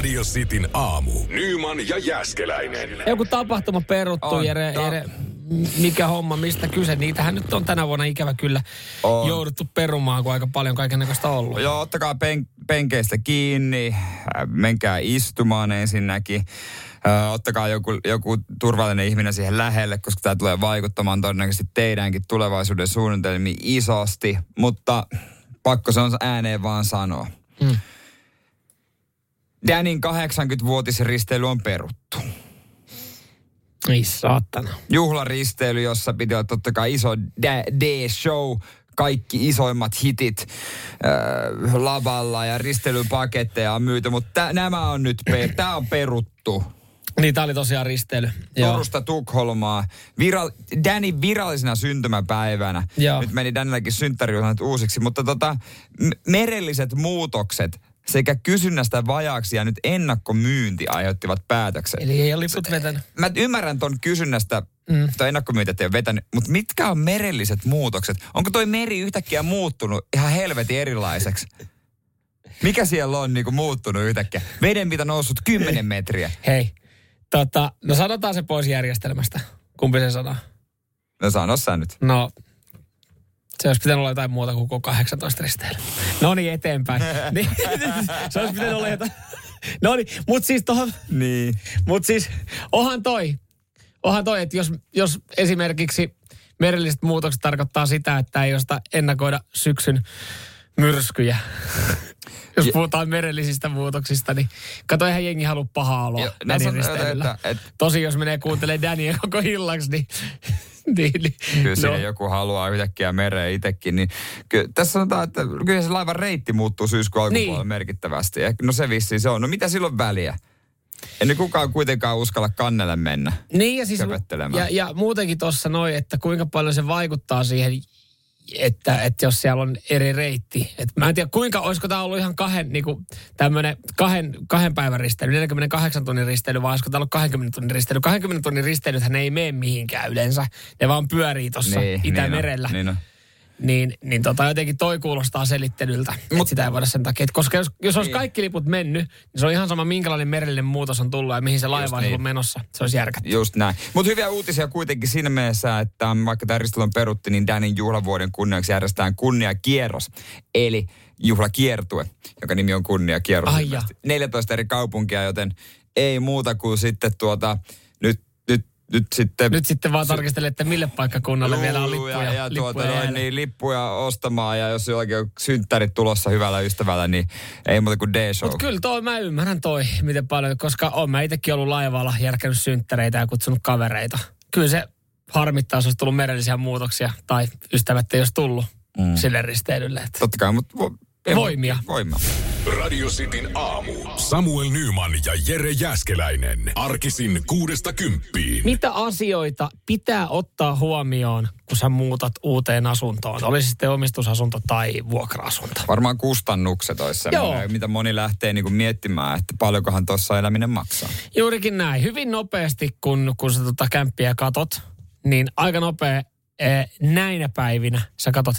Radio Cityn aamu. Nyman ja Jäskeläinen. Joku tapahtuma peruttu, On, Jere, ta- Jere, mikä homma, mistä kyse? Niitähän nyt on tänä vuonna ikävä kyllä On. jouduttu perumaan, kun aika paljon kaikenlaista ollut. Joo, ottakaa pen, penkeistä kiinni, äh, menkää istumaan ensinnäkin. Ö, ottakaa joku, joku turvallinen ihminen siihen lähelle, koska tämä tulee vaikuttamaan todennäköisesti teidänkin tulevaisuuden suunnitelmiin isosti. Mutta pakko se on ääneen vaan sanoa. Mm. Danin 80-vuotisristeily on peruttu. Ei saatana. juhlaristeily, jossa piti olla totta kai iso D-show, kaikki isoimmat hitit äh, lavalla ja risteilypaketteja on myyty, mutta tä- nämä on nyt, pe- tämä on peruttu. Niin, tää oli tosiaan risteily. Joo. Turusta Tukholmaa. Viral- Danin virallisena syntymäpäivänä. Joo. Nyt meni Danillekin synttärijuhlat uusiksi, mutta tota, m- merelliset muutokset sekä kysynnästä vajaaksi ja nyt ennakkomyynti aiheuttivat päätöksen. Eli ei ole liput vetänyt. Mä ymmärrän ton kysynnästä, mm. tai ennakkomyynti ei ole vetänyt, mutta mitkä on merelliset muutokset? Onko toi meri yhtäkkiä muuttunut ihan helvetin erilaiseksi? Mikä siellä on niinku muuttunut yhtäkkiä? Vedenpinta noussut 10 metriä. Hei, tota, no sanotaan se pois järjestelmästä. Kumpi se sanoo? No sano sä nyt. No, se olisi pitänyt olla jotain muuta kuin koko 18 risteily. No niin, eteenpäin. Niin, se olisi pitänyt olla jotain. No niin, mutta siis tohon, Niin. Mutta siis, onhan toi, onhan toi, että jos, jos esimerkiksi merelliset muutokset tarkoittaa sitä, että ei josta ennakoida syksyn myrskyjä. jos Ja- puhutaan merellisistä muutoksista, niin kato, eihän jengi halua pahaa oloa Ja- no Danin risteilyllä. että- että- Tosi, jos menee kuuntelemaan Dania koko illaksi, niin... niin, niin Kyllä no. joku haluaa yhtäkkiä mereen itsekin. Niin kyllä, tässä sanotaan, että kyllä se laivan reitti muuttuu syyskuun alkupuolella Niin. merkittävästi. No se vissiin se on. No mitä silloin väliä? Ei ne kukaan kuitenkaan uskalla kannelle mennä. Niin ja siis ja, ja muutenkin tuossa noin, että kuinka paljon se vaikuttaa siihen, että, että jos siellä on eri reitti. Et mä en tiedä kuinka, olisiko tämä ollut ihan kahden, niin tämmöinen kahden, kahden päivän risteily, 48 tunnin risteily, vai olisiko tämä ollut 20 tunnin risteily. 20 tunnin risteilythän ei mene mihinkään yleensä. Ne vaan pyörii tuossa Niin, Itämerellä. Niin on, niin on. Niin, niin tota, jotenkin toi kuulostaa selittelyltä, Mut, sitä ei voida sen takia. Et koska jos, jos olisi Niin. kaikki liput mennyt, niin se on ihan sama minkälainen merellinen muutos on tullut ja mihin se laiva on niin. menossa. Se olisi järkätty. Just näin. Mutta hyviä uutisia kuitenkin siinä mielessä, että vaikka tämä ristelon perutti, niin Danin juhlavuoden kunniaksi järjestetään kunniakierros. Eli juhlakiertue, joka nimi on kunniakierros. Ai ilmeisesti. 14 eri kaupunkia, joten ei muuta kuin sitten tuota, nyt, nyt, sitten... Nyt sitten vaan tarkistele, että mille paikkakunnalle vielä on Luuluja lippuja. ja, lippuja tuota, noin, niin, lippuja ostamaan ja jos jollakin on synttärit tulossa hyvällä ystävällä, niin ei muuta kuin D-show. Mutta kyllä toi, mä ymmärrän toi, miten paljon, koska on mä itsekin ollut laivalla, järkännyt synttäreitä ja kutsunut kavereita. Kyllä se harmittaa, jos olisi tullut merellisiä muutoksia tai ystävät ei olisi tullut mm. sille risteilylle. Että Totta kai, mutta Voimia. voi- Voimia. Radio Cityn aamu. Samuel Nyman ja Jere Jäskeläinen. Arkisin kuudesta kymppiin. mitä asioita pitää ottaa huomioon, kun sä muutat uuteen asuntoon? Olisi sitten omistusasunto tai vuokra-asunto. Varmaan kustannukset olisi mitä moni lähtee niinku miettimään, että paljonkohan tuossa eläminen maksaa. Juurikin näin. Hyvin nopeasti, kun, kun sä tota kämppiä katot, niin aika nopea eh, näinä päivinä sä katot,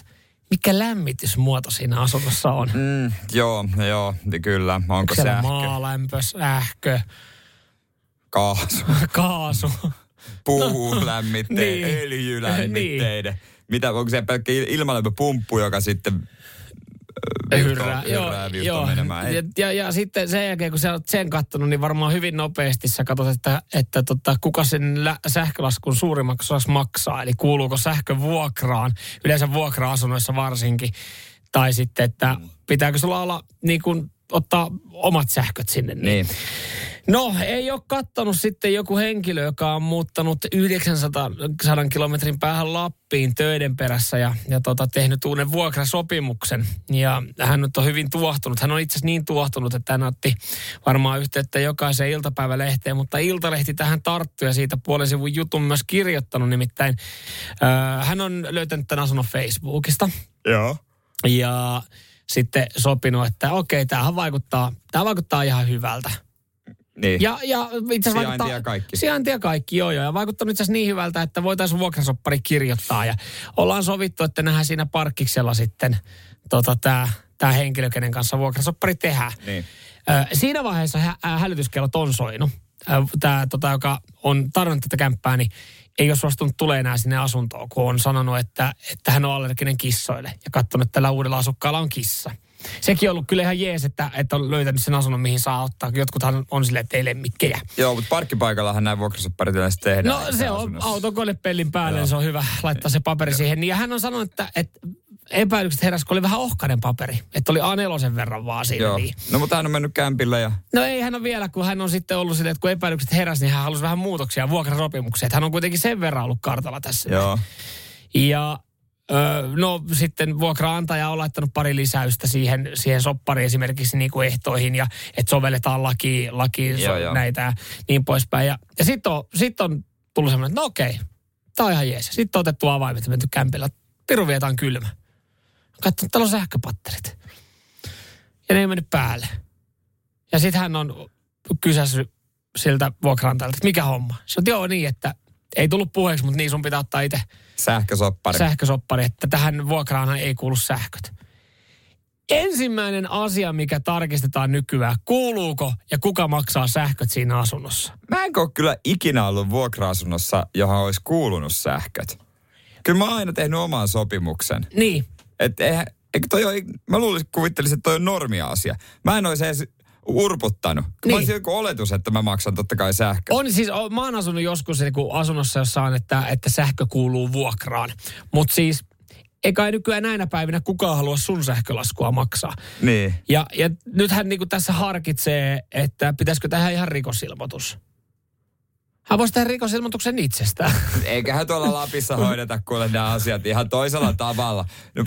mikä lämmitysmuoto siinä asunnossa on. Mm, joo, joo, kyllä. Onko Onko siellä sähkö, maalämpö, sähkö, kaasu, kaasu? puulämmitteiden, niin. öljylämmitteiden? Mitä, onko se pelkkä il- ilmalämpöpumppu, joka sitten ö, Hyrrää, joo, hyrrää virtoo joo. menemään? Ja, ja, ja, sitten sen jälkeen, kun sä oot sen kattonut, niin varmaan hyvin nopeasti sä katsot, että, että tota, kuka sen lä- sähkölaskun suurimmaksi osaksi maksaa. Eli kuuluuko sähkö vuokraan, yleensä vuokra-asunnoissa varsinkin. Tai sitten, että pitääkö sulla olla niin kuin, ottaa omat sähköt sinne. Niin. No, ei ole kattonut sitten joku henkilö, joka on muuttanut 900 kilometrin päähän Lappiin töiden perässä ja, ja tota, tehnyt uuden vuokrasopimuksen. Ja hän nyt on hyvin tuohtunut. Hän on itse asiassa niin tuohtunut, että hän otti varmaan yhteyttä jokaiseen iltapäivälehteen, mutta Iltalehti tähän tarttui ja siitä puolen sivun jutun myös kirjoittanut. Nimittäin äh, hän on löytänyt tämän asunnon Facebookista. Joo. Ja sitten sopinut, että okei, tämähän vaikuttaa, tämä vaikuttaa ihan hyvältä. Niin. Ja, ja itse asiassa ja kaikki. Sijainti ja kaikki, joo joo. Ja vaikuttanut itse asiassa niin hyvältä, että voitaisiin vuokrasoppari kirjoittaa. Ja ollaan sovittu, että nähdään siinä parkkiksella sitten tota, tämä tää henkilö, kenen kanssa vuokrasoppari tehdään. Niin. Ö, siinä vaiheessa hä- ä, hälytyskellot on soinut. Tämä, tota, joka on tarvinnut tätä kämppää, niin ei ole suostunut tulee enää sinne asuntoon, kun on sanonut, että, että hän on allerginen kissoille ja katsonut, että tällä uudella asukkaalla on kissa. Sekin on ollut kyllä ihan jees, että, että on löytänyt sen asunnon, mihin saa ottaa. Jotkuthan on silleen, että ei lemmikkejä. Joo, mutta parkkipaikallahan näin vuokrasopparit yleensä tehdään. No se on asunnossa. autokonepellin päälle, niin se on hyvä laittaa se paperi siihen. Niin, Ja hän on sanonut, että, että epäilykset heräsi, kun oli vähän ohkainen paperi. Että oli A4 verran vaan siinä. Joo. Niin. No mutta hän on mennyt kämpillä ja... No ei hän on vielä, kun hän on sitten ollut silleen, että kun epäilykset heräsi, niin hän halusi vähän muutoksia vuokrasopimukseen. Että hän on kuitenkin sen verran ollut kartalla tässä. Joo. Ja Öö, no sitten vuokraantaja on laittanut pari lisäystä siihen, siihen soppariin esimerkiksi niin kuin ehtoihin ja että sovelletaan laki, laki Joo, so, joo. näitä ja niin poispäin. Ja, ja sitten on, sit on tullut semmoinen, että no okei, tämä on ihan jees. Sitten on otettu avaimet ja menty kämpillä. Piru vietaan kylmä. Katso, täällä on sähköpatterit. Ja ne ei mennyt päälle. Ja sitten hän on kysässyt siltä vuokraantajalta, että mikä homma. Se on joo niin, että ei tullut puheeksi, mutta niin sun pitää ottaa itse Sähkösoppari. sähkösoppari, että tähän vuokraanhan ei kuulu sähköt. Ensimmäinen asia, mikä tarkistetaan nykyään, kuuluuko ja kuka maksaa sähköt siinä asunnossa. Mä en ole kyllä ikinä ollut vuokra-asunnossa, johon olisi kuulunut sähköt. Kyllä mä oon aina tehnyt oman sopimuksen. Niin, Et eihän, eikö toi ole, mä luulisin, kuvittelisin, että toi on normia asia. Mä en olisi edes urputtanut. Niin. Mä olisin joku oletus, että mä maksan totta kai sähkö. on siis, mä oon asunut joskus niin asunnossa, jossa on, että, että sähkö kuuluu vuokraan. Mutta siis, eikä ei nykyään näinä päivinä kukaan halua sun sähkölaskua maksaa. Niin. Ja, ja nyt hän niin tässä harkitsee, että pitäisikö tehdä ihan rikosilmoitus. Hän voisi tehdä rikosilmoituksen itsestään. Eiköhän tuolla Lapissa hoideta kuule nämä asiat ihan toisella tavalla. No,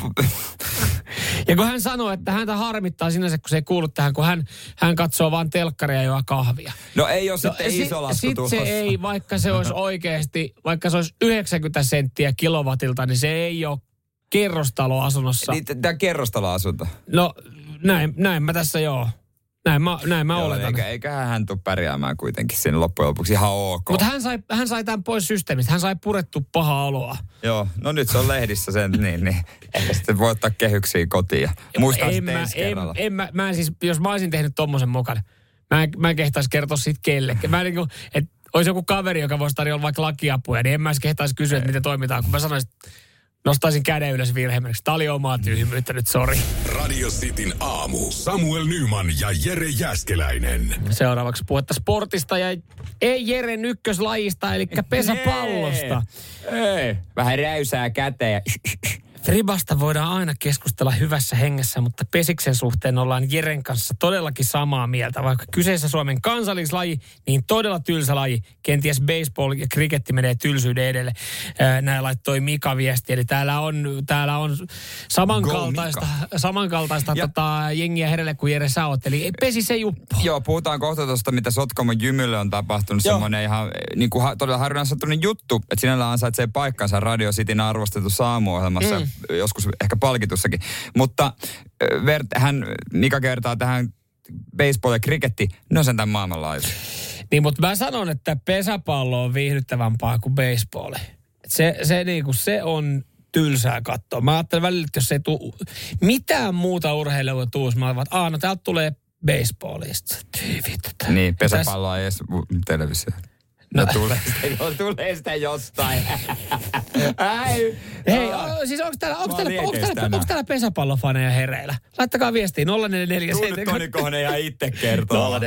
Ja kun hän sanoo, että häntä harmittaa sinänsä, kun se ei kuulu tähän, kun hän, hän katsoo vain telkkaria ja kahvia. no ei ole sitten si- iso lasku sit se ei, vaikka se olisi oikeasti, vaikka se olisi 90 senttiä kilowatilta, niin se ei ole kerrostaloasunnossa. Niin, tämä kerrostaloasunto. No näin, näin mä tässä joo. Näin mä, näin mä Joo, oletan. eikä, eiköhän hän tule pärjäämään kuitenkin siinä loppujen lopuksi ihan ok. Mutta hän sai, hän sai tämän pois systeemistä. Hän sai purettu pahaa oloa. Joo, no nyt se on lehdissä sen, niin, niin ehkä sitten voi ottaa kehyksiin kotiin muistaa en sitten mä, ensi en, kerralla. en, mä, mä en siis, jos mä olisin tehnyt tommosen mokan, mä en, mä en kehtaisi kertoa siitä kellekään. Mä en niinku, että olisi joku kaveri, joka voisi tarjolla vaikka lakiapuja, niin en mä edes kehtaisi kysyä, että miten toimitaan. Kun mä sanoisin, että nostaisin käden ylös virhemerkiksi. Tämä oli omaa tyhmyyttä nyt, sori. Radio Cityn aamu. Samuel Nyman ja Jere Jäskeläinen. Seuraavaksi puhetta sportista ja ei Jeren ykköslajista, eli pesäpallosta. Ei. Vähän räysää käteen ja Fribasta voidaan aina keskustella hyvässä hengessä, mutta pesiksen suhteen ollaan Jeren kanssa todellakin samaa mieltä. Vaikka kyseessä Suomen kansallislaji, niin todella tylsä laji. Kenties baseball ja kriketti menee tylsyyden edelle. Näin laittoi Mika viesti. Eli täällä on, täällä on samankaltaista, samankaltaista Ja- tota, jengiä herelle kuin Jere sä oot. Eli pesi se juppo. Joo, puhutaan kohta tuosta, mitä Sotkamon jymylle on tapahtunut. Joo. Semmoinen ihan niin kuin, todella harvinaisattuinen juttu, että sinällä ansaitsee paikkansa Radio Cityn arvostetussa aamuohjelmassa, mm. Joskus ehkä palkitussakin. Mutta Vert, hän, Mika kertaa tähän baseball ja kriketti, ne on sentään maailmanlaajuisia. Niin, mutta mä sanon, että pesäpallo on viihdyttävämpää kuin baseball. Se, se, niinku, se on tylsää katsoa. Mä ajattelen välillä, että jos ei tuu mitään muuta urheilua tuus, mä olen, että no täältä tulee baseballista. Vittu. Niin, pesäpalloa ei edes vu- televisio. No, No. tulee, sitä, tulee sitä jostain. Ai, Hei, o, siis onko täällä, onko täällä, onko täällä, onko täällä pesäpallofaneja hereillä? Laittakaa viestiä 044 Tunnet Toni Kohonen ihan itse kertoo. 044725584.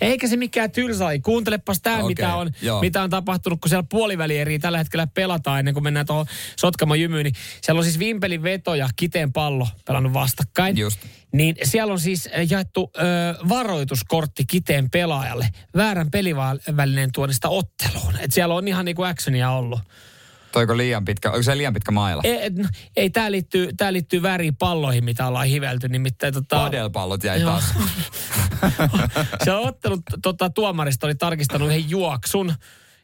Ja eikä se mikään tylsä ole. Kuuntelepas tämä, Okei, mitä, on, joo. mitä on tapahtunut, kun siellä puolivälieriä tällä hetkellä pelataan ennen kuin mennään tuohon Sotkamon jymyyn. Niin siellä on siis Vimpelin veto ja Kiteen pallo pelannut vastakkain. Just. Niin siellä on siis äh, jaettu ö, varoituskortti Kiteen pelaajalle väärän pelivälineen tuonnista otteluun. Et siellä on ihan niinku actionia ollut. Toiko liian pitkä, onko se liian pitkä maila? Ei, no, ei tämä liittyy, tää liittyy väriin palloihin, mitä ollaan hivelty. Nimittäin tota, Padelpallot jäi Joo. taas. se on ottanut, tota, tuomarista oli tarkistanut yhden juoksun.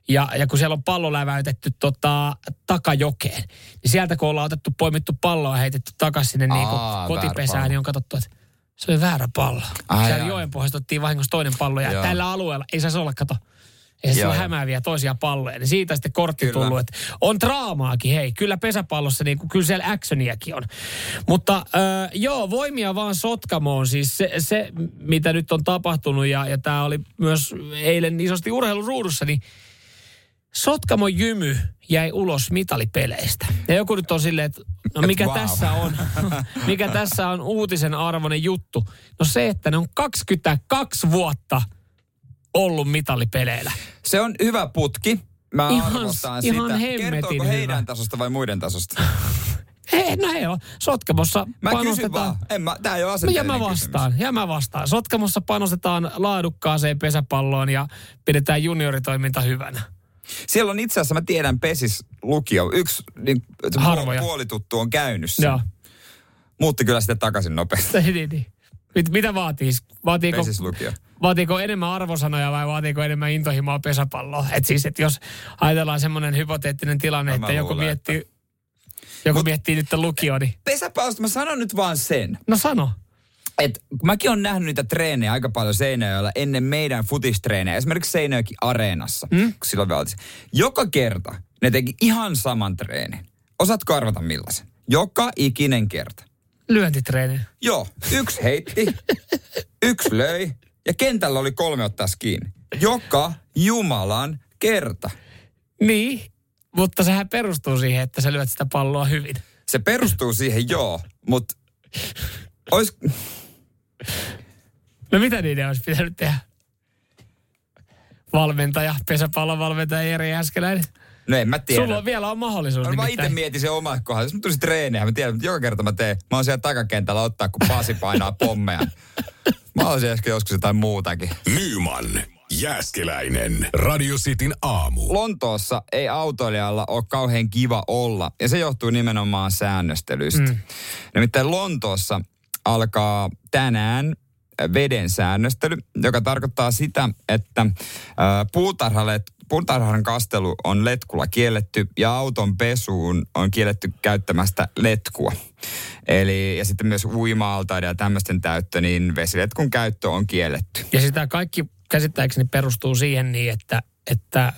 Ja, ja kun siellä on pallo läväytetty tota, takajokeen, niin sieltä kun ollaan otettu, poimittu palloa ja heitetty takaisin sinne Aa, väärä kotipesään, niin on katsottu, että se oli väärä pallo. Ai, siellä ai. joen pohjasta otettiin vahingossa toinen pallo ja Joo. tällä alueella ei saisi olla, kato, ei se ole hämääviä toisia palloja. Niin siitä sitten kortti Kyllä. tullut, että on draamaakin, hei. Kyllä pesäpallossa, niin kuin, kyllä siellä actioniakin on. Mutta äh, joo, voimia vaan Sotkamoon. Siis se, se mitä nyt on tapahtunut, ja, ja tämä oli myös eilen isosti urheiluruudussa, niin Sotkamon jymy jäi ulos mitalipeleistä. Ja joku nyt on silleen, että no mikä Wow. tässä on, mikä tässä on uutisen arvoinen juttu. No se, että ne on 22 vuotta ollut mitalipeleillä. Se on hyvä putki. Mä Ihan- arvostan ihan sitä. Kertooko hyvä. heidän tasosta vai muiden tasosta? Hei, no ei ole. Sotkamossa Mä panostetaan... vaan. En mä, tää ei ole No, ja mä kysymys. vastaan, ja mä vastaan. Sotkamossa panostetaan laadukkaaseen pesäpalloon ja pidetään junioritoiminta hyvänä. Siellä on itse asiassa, mä tiedän, Pesis lukio. Yksi niin, Harvoja. puolituttu on käynyt sen. Joo. Muutti kyllä sitten takaisin nopeasti. niin, niin. Mit, mitä vaatii? Vaatiiko, Pesis lukio. vaatiiko enemmän arvosanoja vai vaatiiko enemmän intohimoa pesäpalloa? Et siis, että jos ajatellaan semmoinen hypoteettinen tilanne, No että joku luulen, miettii, joku miettii nyt lukio, niin Pesäpallosta mä sanon nyt vaan sen, no sano. Kun mäkin on nähnyt niitä treenejä aika paljon Seinäjoella ennen meidän futistreenejä, esimerkiksi Seinäjoki Areenassa, mm? kun silloin vielä oltiin. Joka kerta ne teki ihan saman treenin. Osaatko arvata millaisen? Joka ikinen kerta. Lyöntitreeni. Joo, yksi heitti, yksi löi ja kentällä oli kolme ottaa kiinni. Joka Jumalan kerta. Niin, mutta sehän perustuu siihen, että sä lyöt sitä palloa hyvin. Se perustuu siihen joo, mutta ois, No mitä niiden olisi pitänyt tehdä? Valmentaja, pesäpallon valmentaja Jere Jäskeläinen. no en mä tiedä. Sulla on vielä on mahdollisuus. No, mä itse mietin sen omat kohdat. Jos mä tulisin treeniä, mä tiedän, että joka kerta mä teen. Mä oon siellä takakentällä ottaa, kun Pasi painaa pommeja. Mä olisin ehkä joskus jotain muutakin. Nyman, Jääskeläinen, Radio Cityn aamu. Lontoossa ei autoilijalla ole kauhean kiva olla, ja se johtuu nimenomaan säännöstelystä. Mm. Nimittäin Lontoossa alkaa tänään veden säännöstely, joka tarkoittaa sitä, että puutarhalle Puutarhan kastelu on letkulla kielletty ja auton pesuun on kielletty käyttämästä letkua. Eli ja sitten myös uima-altaiden ja tämmöisten täyttö, niin vesiletkun käyttö on kielletty. Ja sitä kaikki käsittääkseni perustuu siihen niin, että, että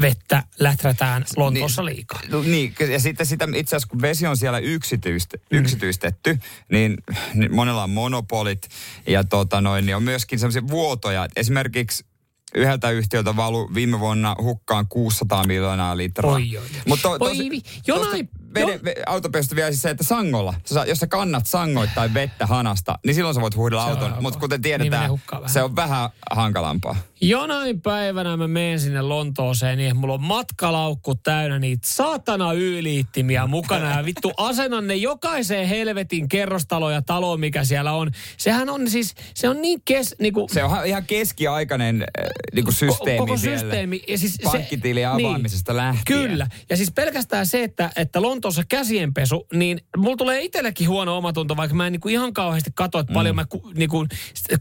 vettä läträtään Lontoossa liikaa. No, niin, ja sitten sitä, itse asiassa kun vesi on siellä yksityist, yksityistetty, niin, niin monella on monopolit ja tota noin, niin on myöskin sellaisia vuotoja. Esimerkiksi yhdeltä yhtiöltä valu viime vuonna hukkaan 600 miljoonaa litraa. Oi, oi, oi. Mutta to, Oi vi- jonain- vede, jo- ve, autopesusta vielä siis se, että sangolla, jos sä kannat sangoittain vettä hanasta, niin silloin sä voit huudella Se on auton. Mutta kuten Niin tiedetään, vähän. se on vähän hankalampaa. Jonain päivänä mä menen sinne Lontooseen niin, mulla on matkalaukku täynnä niitä saatana yliittimiä mukana. Ja vittu asennan ne jokaiseen helvetin kerrostalo ja talo, mikä siellä on. Sehän on siis, se on niin kes... Niinku, Se on ihan keskiaikainen äh, niin kuin systeemi koko siellä. systeemi. Ja siis Pankkitilin avaamisesta lähtien. Kyllä. Ja siis pelkästään se, että, että Lontoossa käsienpesu, niin mulla tulee itsellekin huono omatunto, vaikka mä en niinku ihan kauheasti katso, että paljon mä ku, niinku,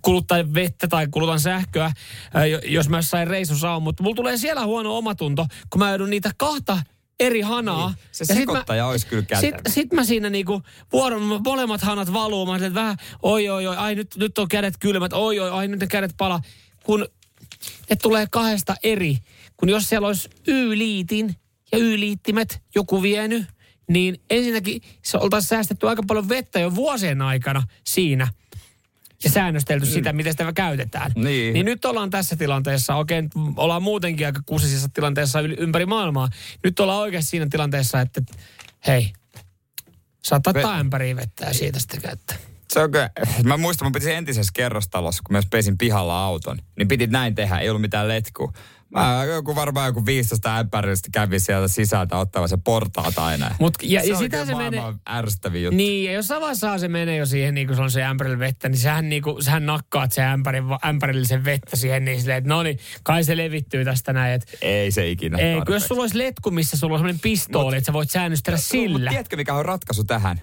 kulutan vettä tai kulutan sähköä, ää, jo- jos mä jossain reissussa on. Mutta mulla tulee siellä huono omatunto, kun mä joudun niitä kahta eri hanaa. Niin. Se Ja sekoittaja olisi kyllä Sit, kätevä. sit mä siinä niinku vuoron, molemmat hanat valuu. Mä että vähän, oi oi oi, ai nyt, nyt on kädet kylmät, oi oi, ai nyt ne kädet pala. Kun ne tulee kahdesta eri, kun jos siellä olisi Y-liitin ja Y-liittimet joku vienyt, niin ensinnäkin se oltaisiin säästetty aika paljon vettä jo vuosien aikana siinä. ja säännöstelty sitä, miten sitä käytetään. Niin. niin nyt ollaan tässä tilanteessa, oikein ollaan muutenkin aika kusisessa tilanteessa ympäri maailmaa. Nyt ollaan oikeasti siinä tilanteessa, että hei, saat ottaa ämpäriä vettä ja siitä sitten käyttää. Se on kyllä, mä muistan, mun piti se entisessä kerrostalossa, kun mä pesin pihalla auton, niin piti näin tehdä, ei ollut mitään letkua. Mä joku varmaan joku 15 ämpärillistä kävi sieltä sisältä ottamassa portaat aina. Mut, ja, se ja sitä se menee... maailman ärsyttävin juttu. Niin, ja jos vaiheessa se menee jo siihen, niin kun se on se ämpärillä vettä, niin sähän, niin kuin, sähän nakkaat se ämpärin, ämpärillisen vettä siihen, niin silleen, että no niin, kai se levittyy tästä näin. Että, Ei se ikinä ei, kun jos sulla olisi letku, missä sulla on sellainen pistooli, että sä voit säännöstellä sillä. tiedätkö, mikä on ratkaisu tähän?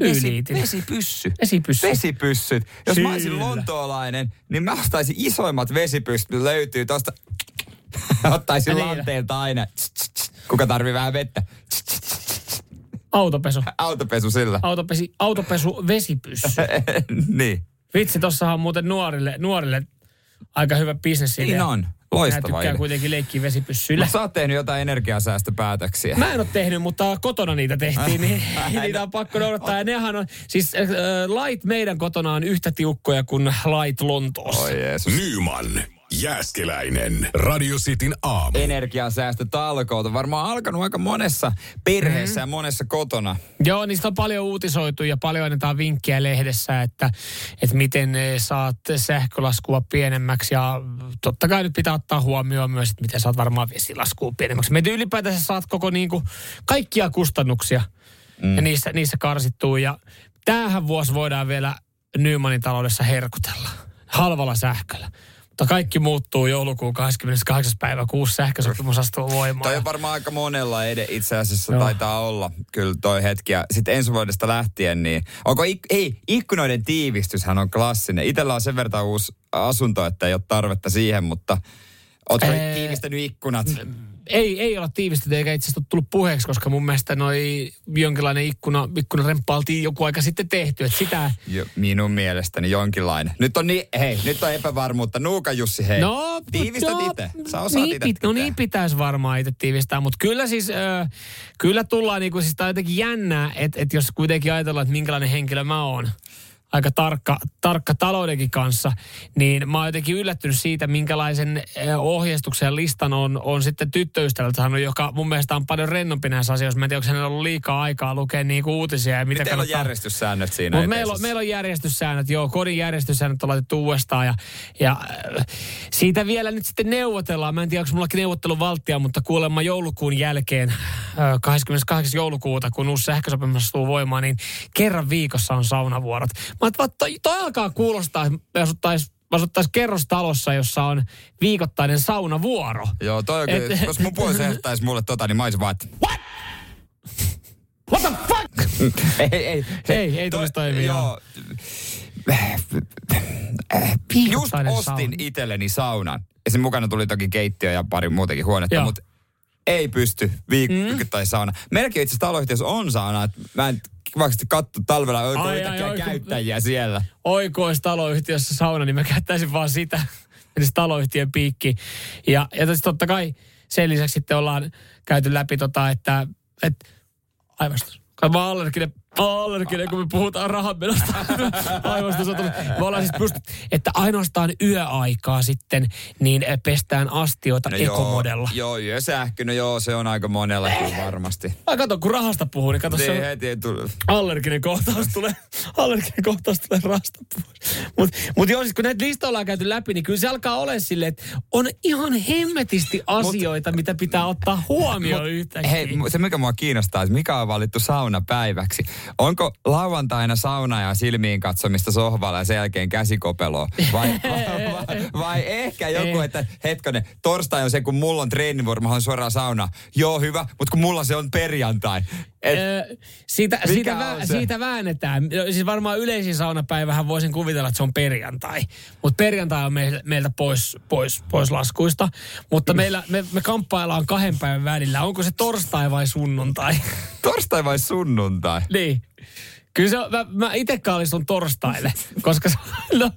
Yliitin. vesipyssy. Vesipyssy. Vesipyssyt. Jos mä olisin Kyllä. lontoolainen, niin mä ostaisin isoimmat vesipyssyt, löytyy tosta. Ottaisin niin. lanteelta aina. Kuka tarvii vähän vettä? Autopesu. Autopesu sillä. Autopesi, autopesu vesipyssy. niin. Vitsi, tossahan on muuten nuorille, nuorille aika hyvä bisnes Niin on. Loistava tykkää idea. kuitenkin leikkiä vesipyssyillä. Sä oot tehnyt jotain energiasäästöpäätöksiä. Mä en ole tehnyt, mutta kotona niitä tehtiin, niin niitä on pakko noudattaa. Ja nehän on, siis äh, lait meidän kotona on yhtä tiukkoja kuin lait Lontoossa. Oi Jeesus. Nyman, Jääskeläinen, Radio Cityn aamu. Energiansäästötalkoot on varmaan alkanut aika monessa perheessä Mm-hmm. ja monessa kotona. Joo, niistä on paljon uutisoitu ja paljon annetaan vinkkejä lehdessä, että, että miten eh, saat sähkölaskua pienemmäksi. Ja totta kai nyt pitää ottaa huomioon myös, että miten saat varmaan vesilaskua pienemmäksi. Miten ylipäätänsä saat koko niin kuin, kaikkia kustannuksia mm. ja niissä, niissä karsittua. Ja tämähän vuosi voidaan vielä Nymanin taloudessa herkutella halvalla sähköllä. Mutta kaikki muuttuu joulukuun 28. päivä, kuusi sähkösopimus astuu voimaan. Toi on varmaan aika monella ede, itse asiassa Joo. taitaa olla kyllä toi hetki. Ja sitten ensi vuodesta lähtien, niin onko, ik, ei, ikkunoiden tiivistyshän on klassinen. Itellä on sen verran uusi asunto, että ei ole tarvetta siihen, mutta ootko Ee, tiivistänyt ikkunat? Ei, ei ole tiivistetty eikä itse asiassa tullut puheeksi, koska mun mielestä noi jonkinlainen ikkuna, ikkunaremppa oltiin joku aika sitten tehty. Että sitä, Jo, minun mielestäni jonkinlainen. Nyt on, niin, hei, nyt on epävarmuutta. Nuuka Jussi, hei. no, Tiivistät joo, itse. Sä osaat niin, itse no niin pitäisi varmaan itse tiivistää, mutta kyllä siis, ö, kyllä tullaan niinku, siis tää on jotenkin jännää, että et jos kuitenkin ajatellaan, että minkälainen henkilö mä oon, aika tarkka, tarkka taloudenkin kanssa, niin mä oon jotenkin yllättynyt siitä, minkälaisen ö, ohjeistuksen ja listan on, on sitten tyttöystävältä saanut, joka mun mielestä on paljon rennompi näissä asioissa. Mä en tiedä, onko hänellä ollut liikaa aikaa lukea niinku uutisia ja mitä Miten on järjestyssäännöt siinä mutta meillä, on, meillä on järjestyssäännöt, joo, kodin järjestyssäännöt on laitettu uudestaan ja, ja äh, siitä vielä nyt sitten neuvotellaan. Mä en tiedä, onko mullakin neuvotteluvalttia, mutta kuulemma joulukuun jälkeen, äh, 28. joulukuuta, kun uusi sähkösopimus astuu voimaan, niin kerran viikossa on saunavuorot. Mä että toi, toi alkaa kuulostaa, että asuttaisiin asuttaisiin kerrostalossa, jossa on viikoittainen saunavuoro. Joo, toi on kyllä, Et- jos mun puoliso ehdottaisi mulle tota, niin mä olisin vaan, että What? What the fuck? ei, ei, Ei, ei tulisi toimia. Joo. Just ostin sauna. itselleni saunan. Ja sen mukana tuli toki keittiö ja pari muutenkin huonetta, mutta ei pysty viikoittain mm. sauna. Meilläkin itse asiassa taloyhtiössä on sauna, että mä en vaikka katso talvella Ai, oikein käyttäjiä siellä. oikois taloyhtiössä sauna, niin mä käyttäisin vaan sitä, menisi taloyhtiön piikki. Ja, ja totta kai sen lisäksi sitten ollaan käyty läpi tota, että, että aivastus. Kai mä allerginen, mä allerginen, kun me puhutaan rahanmenosta. On tullut. Me ollaan siis pystyt, että ainoastaan yöaikaa sitten niin eh, pestään astioita no ekomodella. Joo, joo, ja sähkö, no joo, se on aika monella kyllä varmasti. Ai kato, kun rahasta puhuu, niin kato se Niin on heti ei tule. allerginen kohtaus tulee, allerginen kohtaus tulee rasta pois. Mutta mut joo, siis kun näitä listoja ollaan käyty läpi, niin kyllä se alkaa olla silleen, että on ihan hemmetisti asioita, mitä pitää ottaa huomioon yhtäkkiä. Hei, se mikä mua kiinnostaa, että mikä on valittu saunapäiväksi. Onko lauantaina sauna ja silmiin katsomista sohvalla ja sen jälkeen käsikopeloa? Vai, vai, vai ehkä joku, että hetkonen, torstai on se, kun mulla on treenivuoro, mä suoraan sauna. Joo, hyvä, mutta kun mulla se on perjantai. Et, Ö, siitä, siitä, vä, siitä väännetään. No, Siis varmaan yleisin saunapäivähän voisin kuvitella, että se on perjantai. Mutta perjantai on meiltä, meiltä pois, pois, pois laskuista. Mutta meillä, me, me kamppaillaan kahden päivän välillä. Onko se torstai vai sunnuntai? torstai vai sunnuntai? Niin. Kyllä se on, mä, mä itse kallistun torstaille, koska se, no,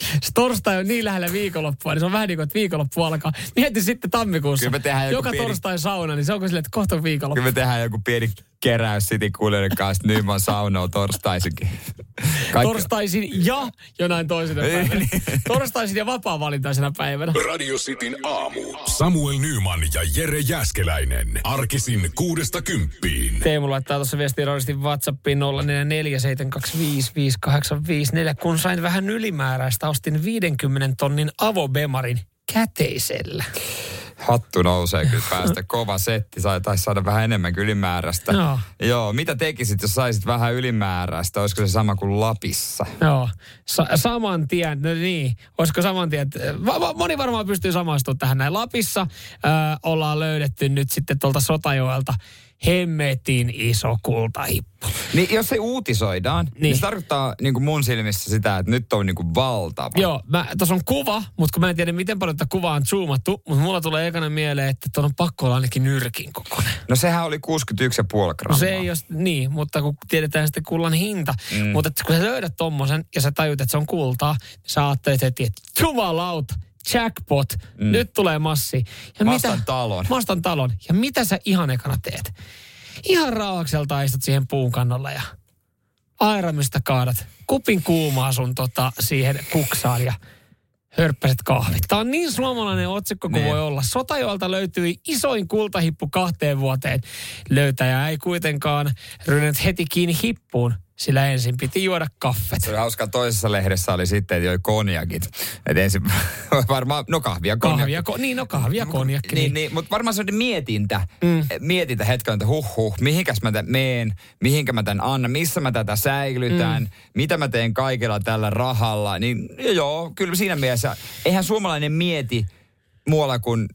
se torstai on niin lähellä viikonloppua, niin se on vähän niin kuin, että viikonloppu alkaa. Mieti sitten tammikuussa, Kyllä me tehdään joku joka pieni- torstai sauna, niin se onko silleen, että kohta on viikonloppu. Kyllä me tehdään joku pieni keräys City kuulijoiden kanssa Nyman saunoo torstaisinkin. Kaikki... Torstaisin ja jonain toisena päivänä. Torstaisin ja vapaa-valintaisena päivänä. Radio Cityn aamu. Samuel Nyman ja Jere Jäskeläinen. Arkisin kuudesta kymppiin. Teemu laittaa tuossa viestiä WhatsAppiin 0447255854. Kun sain vähän ylimääräistä, ostin 50 tonnin avobemarin käteisellä hattu nousee kyllä päästä. Kova setti, sai, taisi saada vähän enemmän ylimääräistä. No. Joo, mitä tekisit, jos saisit vähän ylimääräistä? Olisiko se sama kuin Lapissa? Joo, Sa- saman tien, no niin, olisiko saman tien, va- va- moni varmaan pystyy samaistumaan tähän näin. Lapissa äh, ollaan löydetty nyt sitten tuolta Sotajoelta hemmetin iso kultahippu. Niin jos se uutisoidaan, niin, niin se tarkoittaa niin kuin mun silmissä sitä, että nyt on niin kuin valtava. Joo, tuossa on kuva, mutta kun mä en tiedä miten paljon tätä kuvaa on zoomattu, mutta mulla tulee ekana mieleen, että tuon on pakko olla ainakin nyrkin kokoinen. No sehän oli 61,5 grammaa. No se ei jos, niin, mutta kun tiedetään sitten kullan hinta. Mm. Mutta kun sä löydät tommosen ja sä tajut, että se on kultaa, niin sä ajattelet heti, että jumalauta, jackpot, mm. nyt tulee massi. Ja mastan mitä, talon. Mastan talon. Ja mitä sä ihan ekana teet? Ihan rauhakselta istut siihen puun kannalla ja airamista kaadat kupin kuumaa sun tota, siihen kuksaan ja hörppäiset kahvit. Tämä on niin suomalainen otsikko kuin ne. voi olla. Sotajoelta löytyi isoin kultahippu kahteen vuoteen. Löytäjä ei kuitenkaan ryhdynyt heti kiinni hippuun, sillä ensin piti juoda kaffet. Se oli hauska, toisessa lehdessä oli sitten, että joi konjakit. Et ensin varmaan, no kahvia, konjakki. Kahvia, ko, niin, no kahvia, konjakki. Niin, niin. niin mutta varmaan se oli mietintä, mm. mietintä hetken, että huh huh, mihinkäs mä tämän meen, mihinkä mä tämän annan, missä mä tätä säilytän, mm. mitä mä teen kaikella tällä rahalla. Niin joo, kyllä siinä mielessä, eihän suomalainen mieti muualla kuin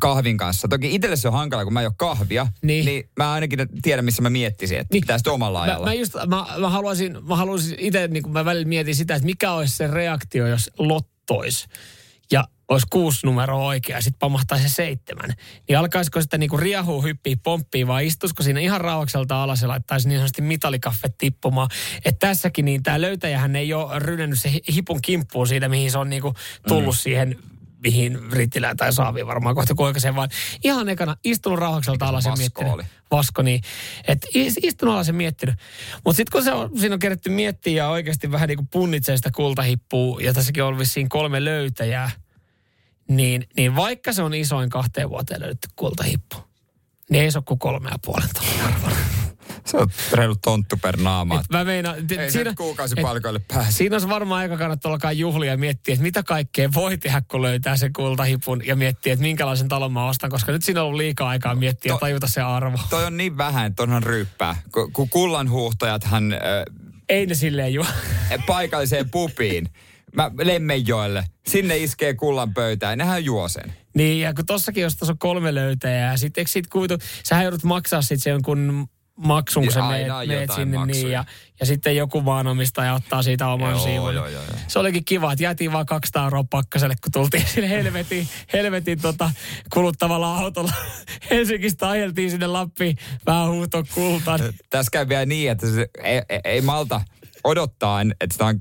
kahvin kanssa. Toki itselle se on hankala, kun mä en ole kahvia, niin, niin mä ainakin tiedän, missä mä miettisin, että niin. pitäisi omalla ajalla. Mä, mä, just, mä, mä haluaisin, mä haluaisin itse, niin kun mä välillä mietin sitä, että mikä olisi se reaktio, jos lottois ja olisi kuusi numeroa oikea ja sitten pamahtaisi se seitsemän. Niin alkaisiko sitä niinku riahuu, hyppii, pomppii vai istuisiko siinä ihan rauhakselta alas ja laittaisi niin sanotusti mitalikaffet tippumaan. Että tässäkin niin tämä löytäjähän ei ole rynnännyt se hipun kimppuun siitä, mihin se on niinku tullut mm. siihen mihin Rittilään tai Saaviin varmaan kohta sen vaan ihan ekana istunut rauhakselta alas ja miettinyt. Oli. Vasko, niin. Että istunut alas ja miettinyt. Mutta sitten kun se on, siinä on kerätty miettiä ja oikeasti vähän niin kuin punnitsee sitä kultahippua, ja tässäkin on vissiin kolme löytäjää, niin, niin vaikka se on isoin kahteen vuoteen löydetty kultahippu, niin ei se ole kuin kolme ja puolen se on reilu tonttu per naama. mä meinaan, Ei siinä, kuukausipalkoille pääse. Siinä olisi varmaan aika kannattaa alkaa juhlia ja miettiä, että mitä kaikkea voi tehdä, kun löytää sen kultahipun ja miettiä, että minkälaisen talon mä ostan, koska nyt siinä on ollut liikaa aikaa miettiä to, ja tajuta se arvo. Toi on niin vähän, että onhan ryyppää. Kun kullanhuuhtajathan... Äh, Ei ne silleen juo. Paikalliseen pupiin. Mä Lemmenjoelle. Sinne iskee kullan pöytään. Nehän juo sen. Niin, ja kun tossakin, jos tuossa on kolme löytäjää, sit, eikö sit kuitu, sähän joudut maksaa sit se jonkun maksun, kun sä meet, meet sinne niin, ja, ja sitten joku maanomistaja ottaa siitä oman joo, siivun. Joo, joo, joo. Se olikin kiva, että jätiin vaan 200 euroa pakkaselle, kun tultiin sinne helvetin, helvetin tota, kuluttavalla autolla. Helsingistä ajeltiin sinne Lappiin vähän huuto kultaan. Tässä käy vielä niin, että se ei, ei, ei malta odottaa, että sitä on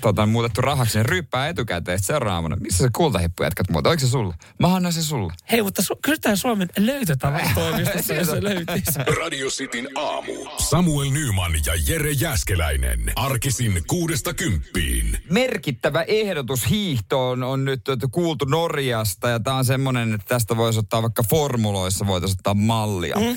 tota, muutettu rahaksi, niin ryyppää etukäteen seuraavana. Missä se kultahippu jätkät muuta? Oliko se sulla? Mä annan se sulle. Hei, mutta su- kysytään Suomen löytötavan toimistossa, jos se löytyisi. Radio Cityn aamu. Samuel Nyman ja Jere Jäskeläinen. Arkisin kuudesta kymppiin. Merkittävä ehdotus hiihtoon on nyt kuultu Norjasta ja tämä on semmoinen, että tästä voisi ottaa vaikka formuloissa voitaisiin ottaa mallia. Mm. Äh,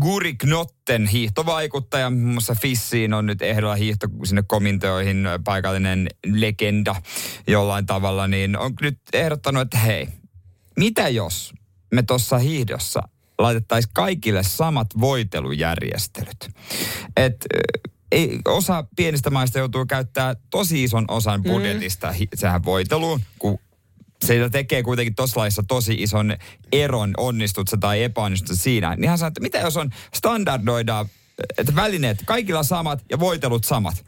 Guri Knotten hiihtovaikuttaja, muun muassa Fissiin on nyt ehdolla hiihto sinne kominteoihin paikallinen legenda jollain tavalla, niin on nyt ehdottanut, että hei, mitä jos me tuossa hiihdossa laitettaisiin kaikille samat voitelujärjestelyt? Et ei, osa pienistä maista joutuu käyttää tosi ison osan mm. budjetista mm. sehän voiteluun, kun se tekee kuitenkin tuossa laissa tosi ison eron, onnistut tai epäonnistut siinä. Niin hän sanoo, että mitä jos on standardoidaan, että välineet kaikilla samat ja voitelut samat.